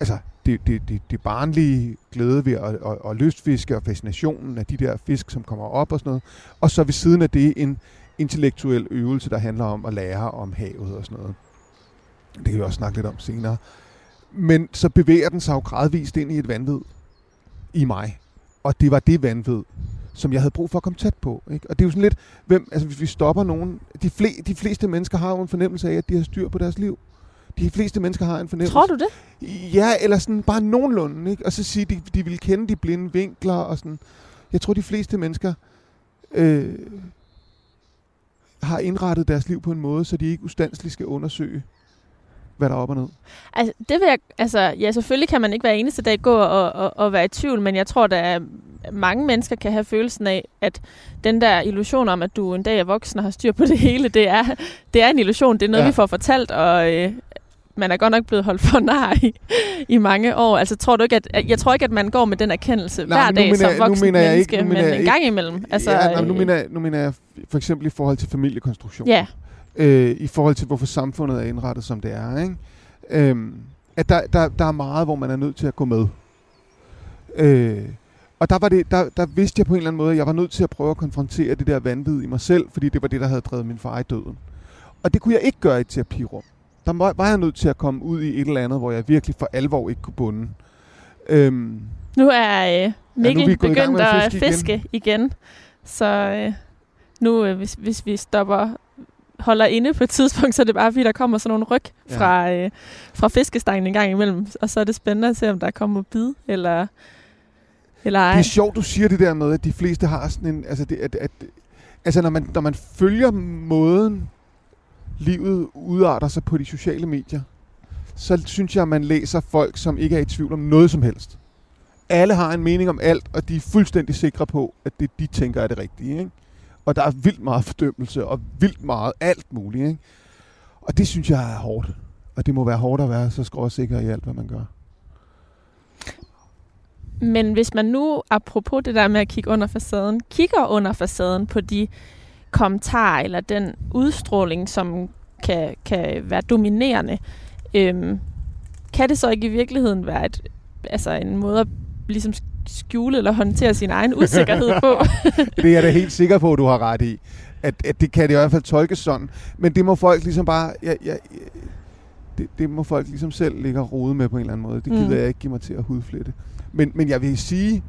altså, det, det, det, det barnlige glæde ved at, at, at lystfiske og fascinationen af de der fisk, som kommer op og sådan noget. Og så ved siden af det en intellektuel øvelse, der handler om at lære om havet og sådan noget. Det kan vi også snakke lidt om senere. Men så bevæger den sig jo gradvist ind i et vanvid i mig. Og det var det vanvid, som jeg havde brug for at komme tæt på. Ikke? Og det er jo sådan lidt, hvem, altså hvis vi stopper nogen, de, fle, de fleste mennesker har jo en fornemmelse af, at de har styr på deres liv. De fleste mennesker har en fornemmelse. Tror du det? Ja, eller sådan bare nogenlunde. Ikke? Og så sige, de, de vil kende de blinde vinkler og sådan. Jeg tror, de fleste mennesker øh, har indrettet deres liv på en måde, så de ikke ustandsligt skal undersøge hvad der er op og ned? Altså, det vil jeg, altså, ja, selvfølgelig kan man ikke hver eneste dag gå og, og, og være i tvivl, men jeg tror, at mange mennesker kan have følelsen af, at den der illusion om, at du en dag er voksen og har styr på det hele, det er, det er en illusion. Det er noget, ja. vi får fortalt, og øh, man er godt nok blevet holdt for nar i, i mange år. Altså, tror du ikke, at, jeg tror ikke, at man går med den erkendelse Nej, hver dag som voksen nu mener jeg menneske, ikke, nu mener men en gang imellem. Altså, ja, nej, nu, øh, mener jeg, nu mener jeg for eksempel i forhold til familiekonstruktion. Ja øh, i forhold til, hvorfor samfundet er indrettet, som det er. Ikke? Øhm, at der, der, der er meget, hvor man er nødt til at gå med. Øh, og der, var det, der, der vidste jeg på en eller anden måde, at jeg var nødt til at prøve at konfrontere det der vanvid i mig selv, fordi det var det, der havde drevet min far i døden. Og det kunne jeg ikke gøre i et terapirum. Der var, var jeg nødt til at komme ud i et eller andet, hvor jeg virkelig for alvor ikke kunne bunde. Øhm, nu er øh, Mikkel ja, nu er begyndt at fiske, fiske igen. igen. Så øh, nu, øh, hvis, hvis vi stopper holder inde på et tidspunkt, så er det bare fordi, der kommer sådan nogle ryg ja. fra, øh, fra fiskestangen en gang imellem. Og så er det spændende at se, om der kommer bid, eller, eller ej. Det er sjovt, du siger det der med, at de fleste har sådan en... Altså, det, at, at, altså når, man, når man følger måden, livet udarter sig på de sociale medier, så synes jeg, at man læser folk, som ikke er i tvivl om noget som helst. alle har en mening om alt, og de er fuldstændig sikre på, at det de tænker er det rigtige. Ikke? Og der er vildt meget fordømmelse, og vildt meget alt muligt. Ikke? Og det synes jeg er hårdt. Og det må være hårdt at være så skråsikker i alt, hvad man gør. Men hvis man nu, apropos det der med at kigge under facaden, kigger under facaden på de kommentarer eller den udstråling, som kan, kan være dominerende, øhm, kan det så ikke i virkeligheden være et, altså en måde at ligesom skjule eller håndtere sin egen usikkerhed på? det er jeg da helt sikker på, at du har ret i. At, at det kan det i hvert fald tolkes sådan. Men det må folk ligesom bare... Ja, ja, det, det må folk ligesom selv ligge og rode med på en eller anden måde. Det gider mm. jeg ikke give mig til at hudflette. Men, men jeg vil sige,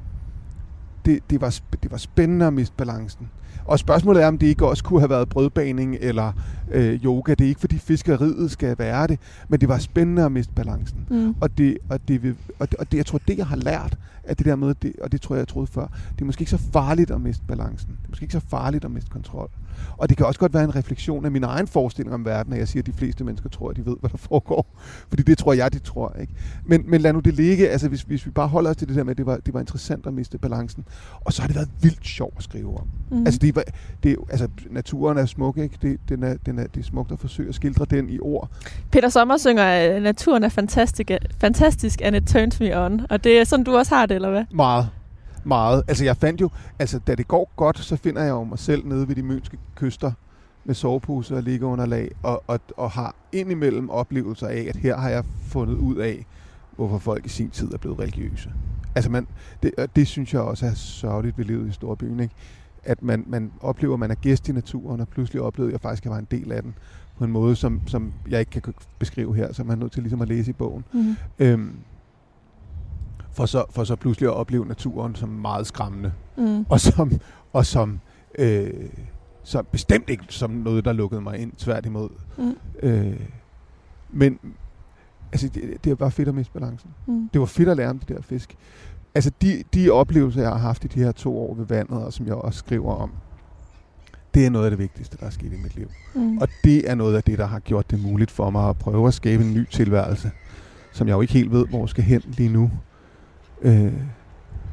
det, det, var, det var spændende at miste balancen. Og spørgsmålet er, om det ikke også kunne have været brødbaning eller øh, yoga. Det er ikke, fordi fiskeriet skal være det, men det var spændende at miste balancen. Mm. Og, det, og, det, og, det, og det, jeg tror, det jeg har lært af det der med, det, og det tror jeg, jeg troede før, det er måske ikke så farligt at miste balancen. Det er måske ikke så farligt at miste kontrol. Og det kan også godt være en refleksion af min egen forestilling om verden, at jeg siger, at de fleste mennesker tror, at de ved, hvad der foregår. Fordi det tror jeg, de tror. Ikke? Men, men lad nu det ligge. Altså, hvis, hvis vi bare holder os til det der med, at det var, det var interessant at miste balancen. Og så har det været vildt sjovt at skrive om. Mm. Altså, det, det, altså, naturen er smuk, ikke? Det, den er, den er, det er smukt at forsøge at skildre den i ord. Peter Sommer synger, at naturen er fantastisk, fantastisk, and it turns me on. Og det er sådan, du også har det, eller hvad? Meget meget. Altså jeg fandt jo, altså da det går godt, så finder jeg jo mig selv nede ved de mønske kyster med sovepose og ligge under lag, og, og, og har indimellem oplevelser af, at her har jeg fundet ud af, hvorfor folk i sin tid er blevet religiøse. Altså man, det, det synes jeg også er sørgeligt ved livet i storbyen, ikke? at man, man oplever, at man er gæst i naturen, og pludselig oplevede jeg faktisk, at jeg var en del af den på en måde, som, som jeg ikke kan beskrive her, så man er nødt til ligesom at læse i bogen. Mm. Øhm, for så, for så pludselig at opleve naturen som meget skræmmende. Mm. Og som, og som, øh, som bestemt ikke som noget, der lukkede mig ind, tværtimod. Mm. Øh, men altså, det, det var bare fedt at miste balancen. Mm. Det var fedt at lære om de der fisk. Altså de, de oplevelser, jeg har haft i de her to år ved vandet, og som jeg også skriver om, det er noget af det vigtigste, der er sket i mit liv. Mm. Og det er noget af det, der har gjort det muligt for mig at prøve at skabe en ny tilværelse, som jeg jo ikke helt ved, hvor skal hen lige nu. Øh,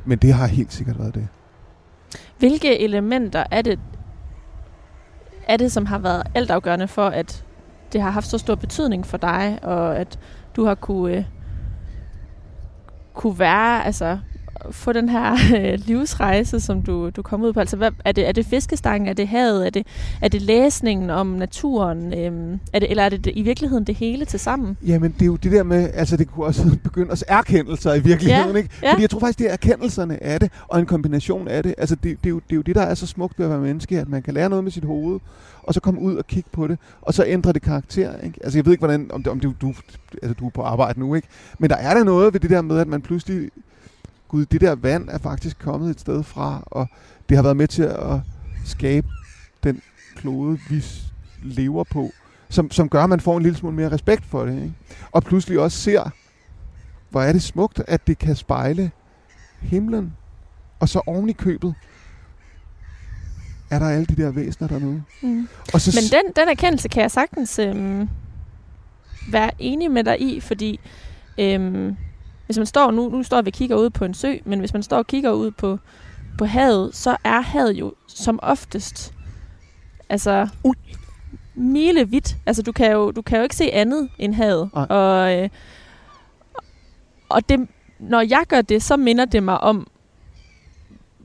men det har helt sikkert været det. Hvilke elementer er det, er det, som har været altafgørende for, at det har haft så stor betydning for dig, og at du har kunne, øh, kunne være, altså få den her øh, livsrejse, som du, du kom ud på? Altså, hvad, er, det, er det fiskestangen? Er det havet? Er det, er det læsningen om naturen? Øhm, er det, eller er det, det i virkeligheden det hele til sammen? Jamen, det er jo det der med, altså det kunne også begynde os erkendelser i virkeligheden, ja, ikke? Ja. Fordi jeg tror faktisk, det er erkendelserne af det, og en kombination af det. Altså, det, det, er jo, det er jo det, der er så smukt ved at være menneske, at man kan lære noget med sit hoved, og så komme ud og kigge på det, og så ændrer det karakter, ikke? Altså, jeg ved ikke, hvordan, om, det, om det, du, altså, du er på arbejde nu, ikke? Men der er der noget ved det der med, at man pludselig gud, det der vand er faktisk kommet et sted fra, og det har været med til at skabe den klode, vi lever på, som, som gør, at man får en lille smule mere respekt for det. Ikke? Og pludselig også ser, hvor er det smukt, at det kan spejle himlen. Og så oven i købet, er der alle de der væsener dernede. Mm. Og så Men den, den erkendelse kan jeg sagtens øhm, være enig med dig i, fordi øhm, hvis man står, nu, nu står vi og kigger ud på en sø, men hvis man står og kigger ud på, på havet, så er havet jo som oftest altså Ui. milevidt. Altså du kan, jo, du kan jo ikke se andet end havet. Ej. Og, øh, og det, når jeg gør det, så minder det mig om,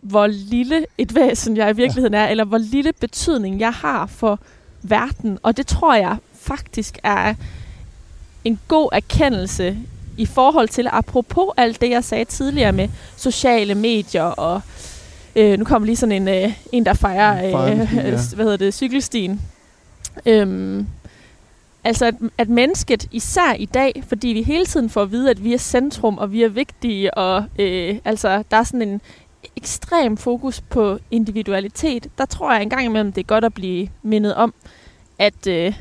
hvor lille et væsen jeg i virkeligheden ja. er, eller hvor lille betydning jeg har for verden. Og det tror jeg faktisk er en god erkendelse i forhold til, apropos alt det, jeg sagde tidligere med sociale medier og øh, nu kommer lige sådan en, øh, en der fejrer, øh, ja. hvad hedder det, cykelstien. Øhm, altså at, at mennesket især i dag, fordi vi hele tiden får at vide, at vi er centrum, og vi er vigtige, og øh, altså der er sådan en ekstrem fokus på individualitet, der tror jeg engang imellem, det er godt at blive mindet om, at øh,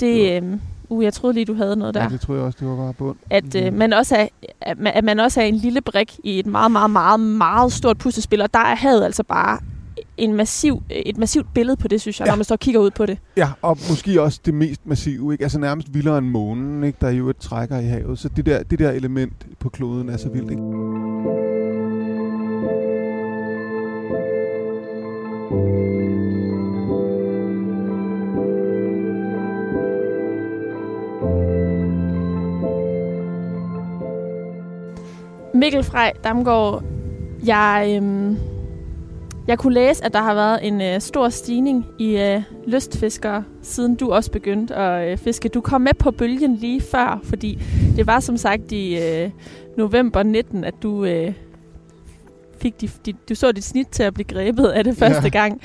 det, øh, Uh, jeg troede lige, du havde noget der. Ja, det tror jeg også, det var bare bund. At, øh, man også er, at, man, at man også er en lille brik i et meget, meget, meget, meget stort puslespil, og der er havet altså bare en massiv, et massivt billede på det, synes jeg, ja. når man står og kigger ud på det. Ja, og måske også det mest massive, ikke? Altså nærmest vildere end månen, ikke? Der er jo et trækker i havet. Så det der, det der element på kloden er så vildt, ikke? Mikkel Frej Damgaard, jeg, øhm, jeg kunne læse, at der har været en øh, stor stigning i øh, lystfiskere, siden du også begyndte at øh, fiske. Du kom med på bølgen lige før, fordi det var som sagt i øh, november 19, at du... Øh, fik de, de, du så dit snit til at blive grebet af det første ja. gang.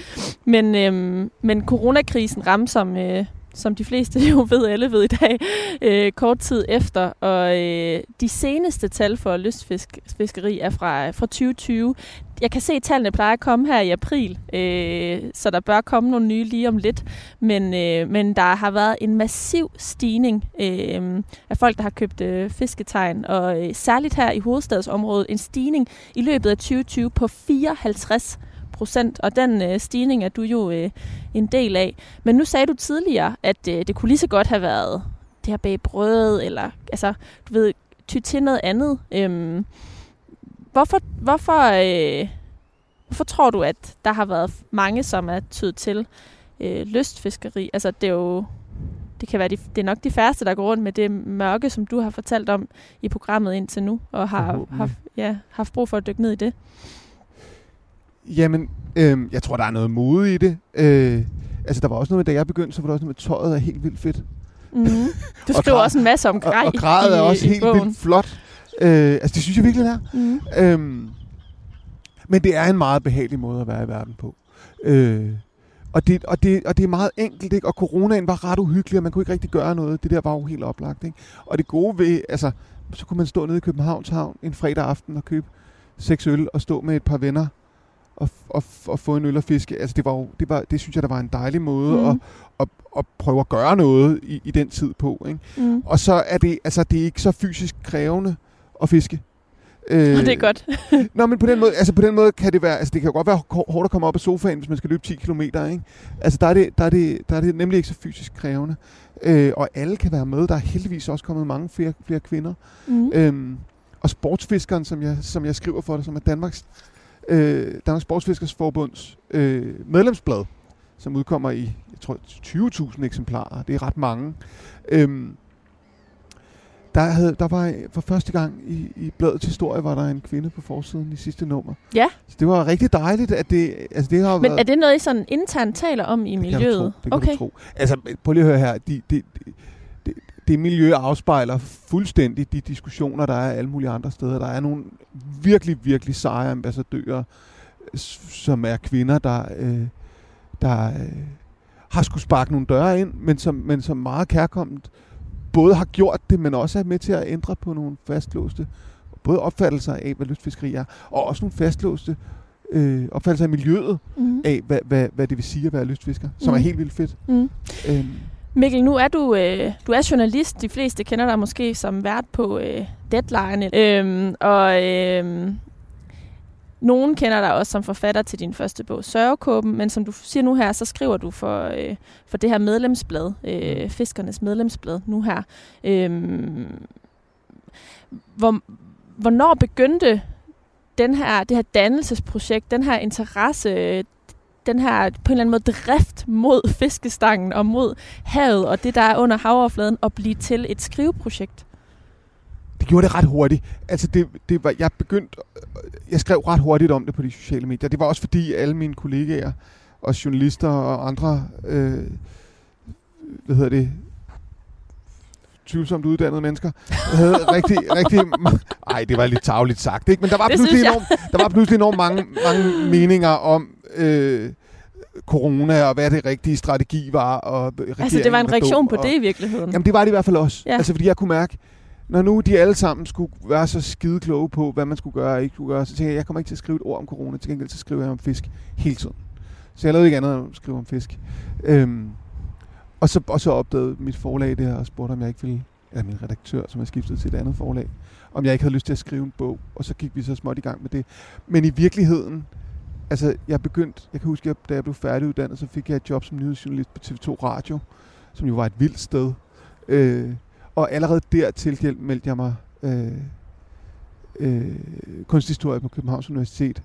Men, øhm, men coronakrisen ramte som, øh, som de fleste jo ved, alle ved i dag, øh, kort tid efter. Og øh, de seneste tal for lystfiskeri er fra, fra 2020. Jeg kan se, at tallene plejer at komme her i april, øh, så der bør komme nogle nye lige om lidt. Men, øh, men der har været en massiv stigning øh, af folk, der har købt øh, fisketegn. Og øh, særligt her i hovedstadsområdet en stigning i løbet af 2020 på 54 procent, og den øh, stigning er du jo øh, en del af. Men nu sagde du tidligere, at øh, det kunne lige så godt have været det her bag brød, eller altså, du ved, ty til noget andet. Øhm, hvorfor, hvorfor, øh, hvorfor tror du, at der har været mange, som er tydet til øh, lystfiskeri? Altså, det er jo det kan være de, det er nok de færreste, der går rundt med det mørke, som du har fortalt om i programmet indtil nu, og har haft, ja, haft brug for at dykke ned i det. Jamen, øh, jeg tror, der er noget mode i det. Øh, altså, der var også noget med, da jeg begyndte, så var der også noget med, tøjet er helt vildt fedt. Mm. Du skriver også en masse om grej Og, og gradet er også i helt bogen. vildt flot. Øh, altså, det synes jeg virkelig, det er. Mm. Øhm, men det er en meget behagelig måde at være i verden på. Øh, og det, og, det, og det er meget enkelt, ikke? Og coronaen var ret uhyggelig, og man kunne ikke rigtig gøre noget. Det der var jo helt oplagt, ikke? Og det gode ved, altså, så kunne man stå nede i Københavns Havn en fredag aften og købe seks øl og stå med et par venner at, at, at få en øl og fiske. Altså det, var jo, det, var, det synes jeg, der var en dejlig måde mm. at, at, at prøve at gøre noget i, i den tid på. Ikke? Mm. Og så er det, altså, det er ikke så fysisk krævende at fiske. Øh, det er godt. nå, men på den måde, altså på den måde kan det være, altså det kan jo godt være hårdt at komme op af sofaen, hvis man skal løbe 10 km, ikke? Altså der er det, der er det, der er det nemlig ikke så fysisk krævende. Øh, og alle kan være med. Der er heldigvis også kommet mange flere, flere kvinder. Mm. Øhm, og sportsfiskeren, som jeg, som jeg skriver for dig, som er Danmarks øh, Danmarks Sportsfiskers Forbunds øh, medlemsblad, som udkommer i, jeg tror, 20.000 eksemplarer. Det er ret mange. Øhm, der, havde, der var for første gang i, i bladets historie, var der en kvinde på forsiden i sidste nummer. Ja. Så det var rigtig dejligt, at det... Altså det har Men været, er det noget, I sådan internt taler om i det miljøet? Kan du tro, det kan okay. du tro. Altså, prøv lige at høre her. De, de, de, det miljø afspejler fuldstændig de diskussioner, der er alle mulige andre steder. Der er nogle virkelig, virkelig seje ambassadører, som er kvinder, der, øh, der øh, har skulle sparke nogle døre ind, men som, men som meget kærkommet både har gjort det, men også er med til at ændre på nogle fastlåste både opfattelser af, hvad lystfiskeri er, og også nogle fastlåste øh, opfattelser af miljøet mm. af, hvad, hvad, hvad det vil sige at være lystfisker, som mm. er helt vildt fedt. Mm. Øhm, Mikkel, nu er du, øh, du er journalist. De fleste kender dig måske som vært på øh, Deadline. Øhm, og øh, nogen kender dig også som forfatter til din første bog, Sørgekåben. Men som du siger nu her, så skriver du for, øh, for det her medlemsblad, øh, Fiskernes medlemsblad nu her. Øh, hvor, hvornår begyndte den her, det her dannelsesprojekt, den her interesse, den her på en eller anden måde drift mod fiskestangen og mod havet og det, der er under havoverfladen, at blive til et skriveprojekt? Det gjorde det ret hurtigt. Altså det, det var, jeg begyndte, jeg skrev ret hurtigt om det på de sociale medier. Det var også fordi alle mine kollegaer og journalister og andre, øh, hvad hedder det, tvivlsomt uddannede mennesker, havde rigtig, rigtig... Ej, det var lidt tavligt sagt, ikke? Men der var, pludselig enormt, der var pludselig enormt mange, mange meninger om øh, corona, og hvad det rigtige strategi var. Og altså, det var en reaktion på og, det i virkeligheden? Jamen, det var det i hvert fald også. Ja. Altså, fordi jeg kunne mærke, når nu de alle sammen skulle være så skide kloge på, hvad man skulle gøre og ikke skulle gøre, så tænkte jeg, jeg kommer ikke til at skrive et ord om corona, til gengæld så skriver jeg om fisk hele tiden. Så jeg lavede ikke andet end at skrive om fisk. Øhm, og så, og så opdagede mit forlag det her og spurgte, om jeg ikke ville, eller min redaktør, som er skiftet til et andet forlag, om jeg ikke havde lyst til at skrive en bog. Og så gik vi så småt i gang med det. Men i virkeligheden, altså, jeg begyndte, jeg kan huske, at da jeg blev færdiguddannet, så fik jeg et job som nyhedsjournalist på TV2 Radio, som jo var et vildt sted. Øh, og allerede der tilmeldte jeg mig øh, øh, kunsthistorie på Københavns Universitet.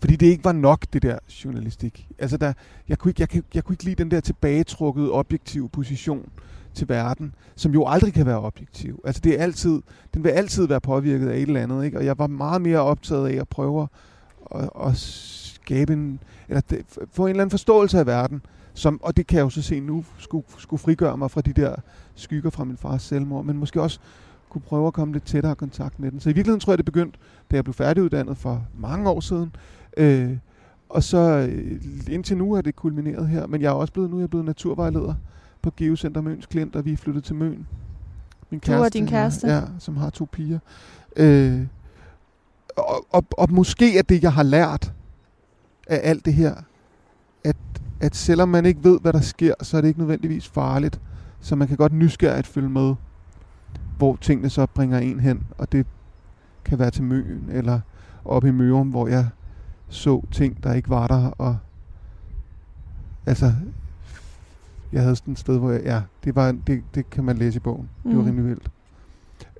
Fordi det ikke var nok, det der journalistik. Altså, der, jeg, kunne ikke, jeg, jeg, jeg kunne ikke lide den der tilbagetrukket objektive position til verden, som jo aldrig kan være objektiv. Altså, det er altid, den vil altid være påvirket af et eller andet, ikke? Og jeg var meget mere optaget af at prøve at, at skabe en, eller få en eller anden forståelse af verden, som, og det kan jeg jo så se nu, skulle, skulle frigøre mig fra de der skygger fra min fars selvmord, men måske også kunne prøve at komme lidt tættere i kontakt med den. Så i virkeligheden tror jeg, det begyndte, da jeg blev færdiguddannet for mange år siden. Øh, og så øh, indtil nu er det kulmineret her, men jeg er også blevet, nu er jeg blevet naturvejleder på Geocenter Møns Klint, og vi er flyttet til Møn. Min kæreste, du og din kæreste? Ja, som har to piger. Øh, og, og, og måske er det, jeg har lært af alt det her, at, at selvom man ikke ved, hvad der sker, så er det ikke nødvendigvis farligt. Så man kan godt nysgerrigt følge med, hvor tingene så bringer en hen. Og det kan være til Møen, eller op i Mørum, hvor jeg så ting, der ikke var der. Og altså, jeg havde sådan et sted, hvor jeg, ja, det, var, det, det kan man læse i bogen. Mm. Det var mm. rimelig vildt.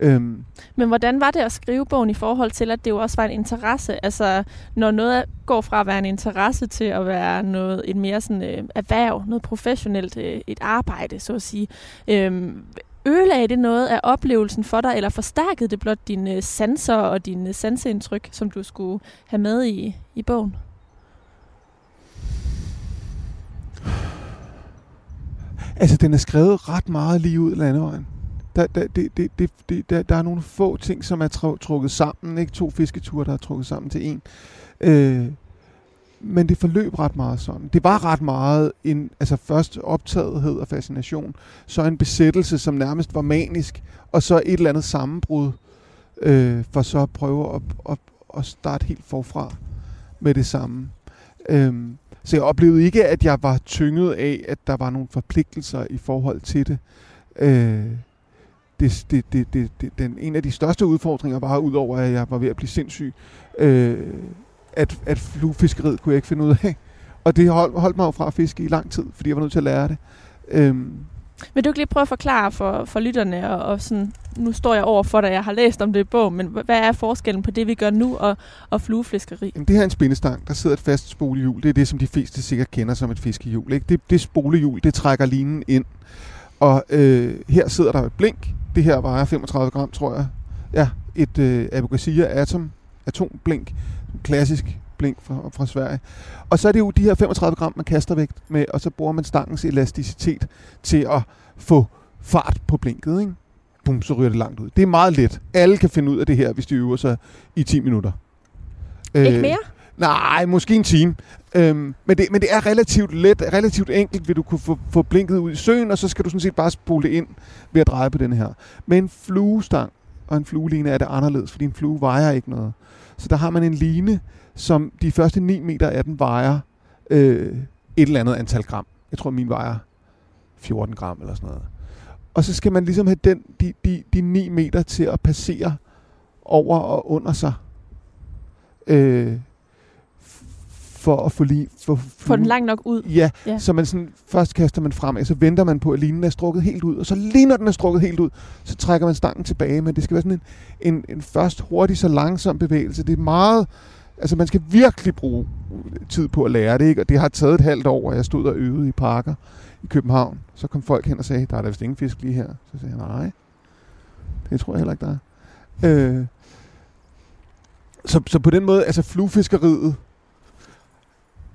Øhm. Men hvordan var det at skrive bogen i forhold til, at det jo også var en interesse? Altså, når noget går fra at være en interesse til at være noget, et mere sådan øh, erhverv, noget professionelt, øh, et arbejde, så at sige. Øhm, ødelagde det noget af oplevelsen for dig, eller forstærkede det blot dine sanser og dine sanseindtryk, som du skulle have med i, i bogen? Altså, den er skrevet ret meget lige ud landevejen. Der, der, det, det, det, det, der, der er nogle få ting, som er trukket sammen. Ikke to fisketure, der er trukket sammen til en. Øh, men det forløb ret meget sådan. Det var ret meget en, altså først optagethed og fascination, så en besættelse, som nærmest var manisk, og så et eller andet sammenbrud, øh, for så at prøve at, at, at starte helt forfra med det samme. Øh, så jeg oplevede ikke, at jeg var tynget af, at der var nogle forpligtelser i forhold til det. Øh, det, det, det, det, det den, en af de største udfordringer var, udover at jeg var ved at blive sindssyg, øh, at, at fluefiskeriet kunne jeg ikke finde ud af. Og det hold, holdt mig jo fra at fiske i lang tid, fordi jeg var nødt til at lære det. Øhm. Vil du ikke lige prøve at forklare for, for lytterne, og, og sådan, nu står jeg over for dig, jeg har læst om det i bog, men hvad er forskellen på det, vi gør nu, og, og fluefiskeri? Jamen, det her er en spændestang, der sidder et fast spolehjul. Det er det, som de fleste sikkert kender som et fiskehjul. Ikke? Det, det spolehjul, det trækker linen ind. Og øh, her sidder der et blink. Det her vejer 35 gram, tror jeg. Ja, et øh, Abogacia Atom atomblink klassisk blink fra, fra Sverige. Og så er det jo de her 35 gram, man kaster væk med, og så bruger man stangens elasticitet til at få fart på blinket. Ikke? Bum, så ryger det langt ud. Det er meget let. Alle kan finde ud af det her, hvis de øver sig i 10 minutter. Ikke øh, mere? Nej, måske en time. Øhm, men, det, men det er relativt let, relativt enkelt, vil du kunne få, få blinket ud i søen, og så skal du sådan set bare spole ind ved at dreje på den her. Med en fluestang og en flueline er det anderledes, fordi en flue vejer ikke noget. Så der har man en line, som de første 9 meter af den vejer øh, et eller andet antal gram. Jeg tror, min vejer 14 gram eller sådan noget. Og så skal man ligesom have den, de, de, de 9 meter til at passere over og under sig. Øh, for at få lige... For, få den langt nok ud. Ja, ja, så man sådan, først kaster man fremad, så venter man på, at linen er strukket helt ud, og så lige når den er strukket helt ud, så trækker man stangen tilbage, men det skal være sådan en, en, en først hurtig, så langsom bevægelse. Det er meget... Altså, man skal virkelig bruge tid på at lære det, ikke? Og det har taget et halvt år, og jeg stod og øvede i parker i København. Så kom folk hen og sagde, der er der vist ingen fisk lige her. Så sagde jeg, nej, det tror jeg heller ikke, der er. Øh, så, så på den måde, altså fluefiskeriet,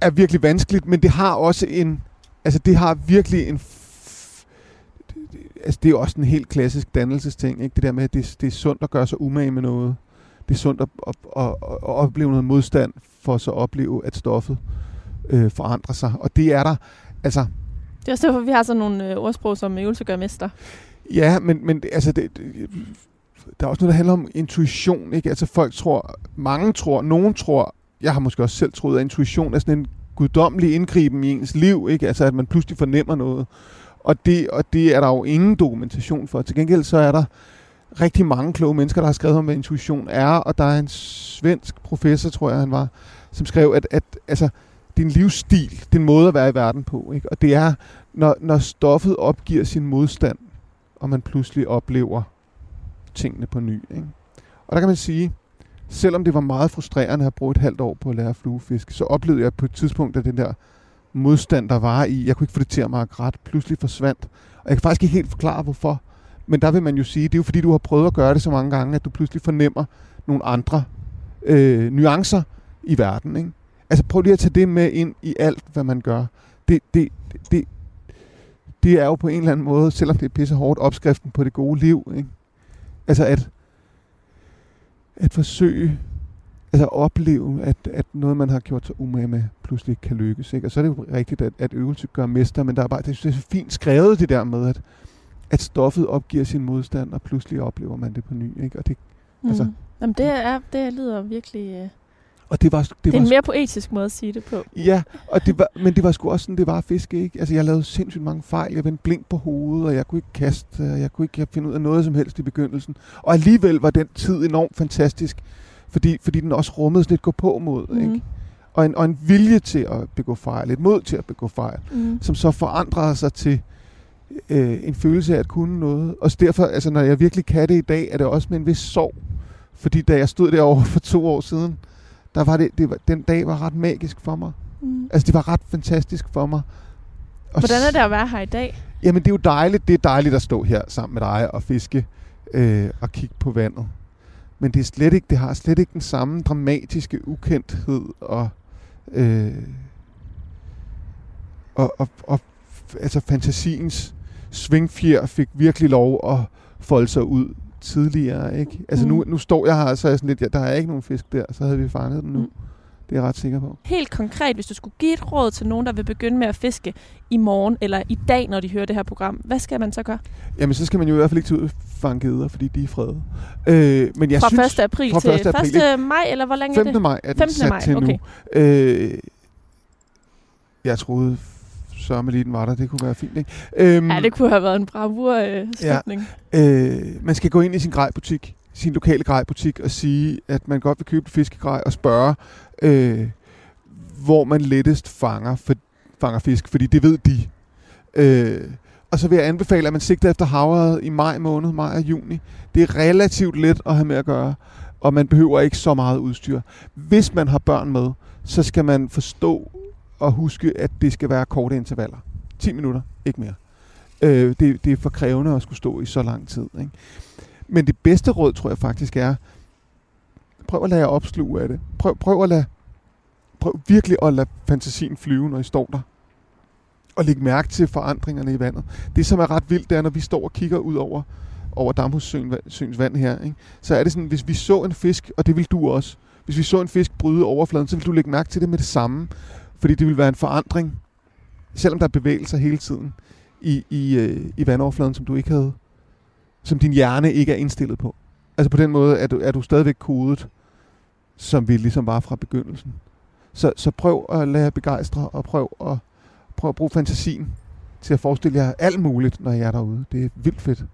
er virkelig vanskeligt, men det har også en, altså det har virkelig en, altså det er også en helt klassisk dannelsesting, ikke? Det der med, at det, det er sundt at gøre sig umage med noget. Det er sundt at, at, at, at opleve noget modstand, for så at opleve, at stoffet øh, forandrer sig. Og det er der, altså... Det er også derfor, vi har sådan nogle øh, ordsprog som øvelse gør mester. Ja, men, men altså, det, det, der er også noget, der handler om intuition, ikke? Altså folk tror, mange tror, nogen tror, jeg har måske også selv troet, at intuition er sådan en guddommelig indgriben i ens liv, ikke? Altså, at man pludselig fornemmer noget. Og det, og det er der jo ingen dokumentation for. Til gengæld så er der rigtig mange kloge mennesker, der har skrevet om, hvad intuition er, og der er en svensk professor, tror jeg han var, som skrev, at, at altså, din livsstil, din måde at være i verden på, ikke? og det er, når, når stoffet opgiver sin modstand, og man pludselig oplever tingene på ny. Ikke? Og der kan man sige, selvom det var meget frustrerende at bruge et halvt år på at lære fluefisk, så oplevede jeg på et tidspunkt, at den der modstand, der var i, jeg kunne ikke få det til at markere ret, pludselig forsvandt. Og jeg kan faktisk ikke helt forklare, hvorfor. Men der vil man jo sige, det er jo fordi, du har prøvet at gøre det så mange gange, at du pludselig fornemmer nogle andre øh, nuancer i verden. Ikke? Altså prøv lige at tage det med ind i alt, hvad man gør. Det, det, det, det er jo på en eller anden måde, selvom det er pisse hårdt, opskriften på det gode liv. Ikke? Altså at, at forsøge altså at opleve, at, at noget, man har gjort sig umage med, pludselig kan lykkes. Ikke? Og så er det jo rigtigt, at, at øvelse gør mester, men der er bare, det, det er så fint skrevet det der med, at, at stoffet opgiver sin modstand, og pludselig oplever man det på ny. Ikke? Og det, mm. altså, Jamen, det, er, det lyder virkelig... Og det var, det, det er var, en mere poetisk måde at sige det på. Ja, og det var, men det var sgu også sådan, det var at fiske, ikke? Altså, jeg lavede sindssygt mange fejl. Jeg vendte blink på hovedet, og jeg kunne ikke kaste, og jeg kunne ikke finde ud af noget som helst i begyndelsen. Og alligevel var den tid enormt fantastisk, fordi, fordi den også rummede sådan lidt gå på mod, mm. ikke? Og en, og en vilje til at begå fejl, et mod til at begå fejl, mm. som så forandrede sig til øh, en følelse af at kunne noget. Og derfor, altså når jeg virkelig kan det i dag, er det også med en vis sorg. Fordi da jeg stod derovre for to år siden, der var det, det var, den dag var ret magisk for mig. Mm. Altså det var ret fantastisk for mig. Og Hvordan er det at være her i dag? Jamen det er jo dejligt. Det er dejligt at stå her sammen med dig og fiske øh, og kigge på vandet. Men det er slet ikke, det har slet ikke den samme dramatiske ukendthed og, øh, og, og, og altså fantasiens svingfjer fik virkelig lov at folde sig ud tidligere. Ikke? Altså mm. nu, nu står jeg her, så er jeg sådan lidt, ja, der er ikke nogen fisk der, så havde vi fanget den nu. Mm. Det er jeg ret sikker på. Helt konkret, hvis du skulle give et råd til nogen, der vil begynde med at fiske i morgen eller i dag, når de hører det her program, hvad skal man så gøre? Jamen, så skal man jo i hvert fald ikke tage ud og fange geder, fordi de er fredet. Øh, men jeg fra synes, 1. april fra til 1. april, 1. maj, eller hvor længe 5. er det? maj er den 15. sat maj, til okay. nu. Øh, jeg troede sørme lige den var der. Det kunne være fint, ikke? Øhm, ja, det kunne have været en bravur øh, slutning. Ja, øh, man skal gå ind i sin grejbutik, sin lokale grejbutik, og sige, at man godt vil købe fiskegrej, og spørge, øh, hvor man lettest fanger, for, fanger fisk, fordi det ved de. Øh, og så vil jeg anbefale, at man sigter efter havret i maj måned, maj og juni. Det er relativt let at have med at gøre, og man behøver ikke så meget udstyr. Hvis man har børn med, så skal man forstå at huske, at det skal være korte intervaller. 10 minutter, ikke mere. Øh, det, det er for krævende at skulle stå i så lang tid. Ikke? Men det bedste råd, tror jeg faktisk er, prøv at lade jer opsluge af det. Prøv, prøv at lade, prøv virkelig at lade fantasien flyve, når I står der. Og lægge mærke til forandringerne i vandet. Det, som er ret vildt, det er, når vi står og kigger ud over, over Damhussøens vand her, ikke? så er det sådan, hvis vi så en fisk, og det vil du også, hvis vi så en fisk bryde overfladen, så vil du lægge mærke til det med det samme. Fordi det vil være en forandring, selvom der er bevægelser hele tiden i, i, øh, i vandoverfladen, som du ikke havde, som din hjerne ikke er indstillet på. Altså på den måde er du, er du stadigvæk kodet, som vi ligesom var fra begyndelsen. Så, så prøv at lade jer begejstre, og prøv at, prøv at bruge fantasien til at forestille jer alt muligt, når jeg er derude. Det er vildt fedt.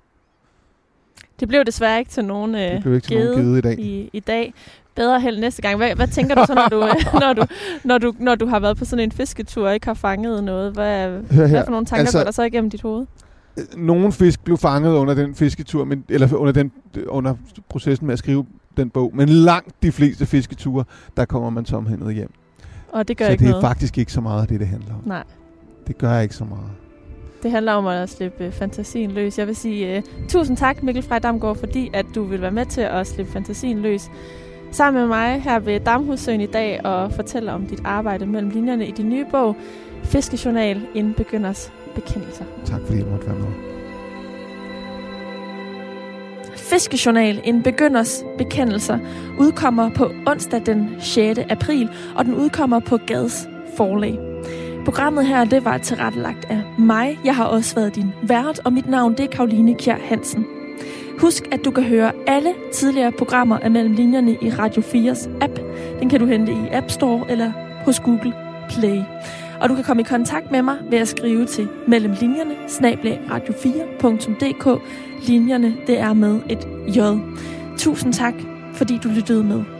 Det blev desværre ikke til nogen, øh, det blev ikke til nogen gede i dag. I, i dag bedre held næste gang. Hvad, hvad tænker du så, når du, når, du, når, du, når du har været på sådan en fisketur og ikke har fanget noget? Hvad, hvad for nogle tanker altså, går der så igennem dit hoved? Øh, nogle fisk blev fanget under den fisketur, men, eller under, den, under processen med at skrive den bog. Men langt de fleste fisketure, der kommer man tomhændet hjem. Og det gør så ikke det er noget. faktisk ikke så meget det, det handler om. Nej. Det gør ikke så meget. Det handler om at slippe fantasien løs. Jeg vil sige uh, tusind tak, Mikkel Frej Damgaard, fordi at du vil være med til at slippe fantasien løs sammen med mig her ved Damhussøen i dag og fortælle om dit arbejde mellem linjerne i din nye bog, Fiskejournal, en begynders bekendelser. Tak fordi jeg måtte være med. Fiskejournal, en begynders bekendelser, udkommer på onsdag den 6. april, og den udkommer på Gads forlag. Programmet her, det var tilrettelagt af mig. Jeg har også været din vært, og mit navn det er Karoline Kjær Hansen. Husk, at du kan høre alle tidligere programmer af Mellem Linjerne i Radio 4's app. Den kan du hente i App Store eller hos Google Play. Og du kan komme i kontakt med mig ved at skrive til mellemlinjerne radio4.dk. Linjerne, det er med et J. Tusind tak, fordi du lyttede med.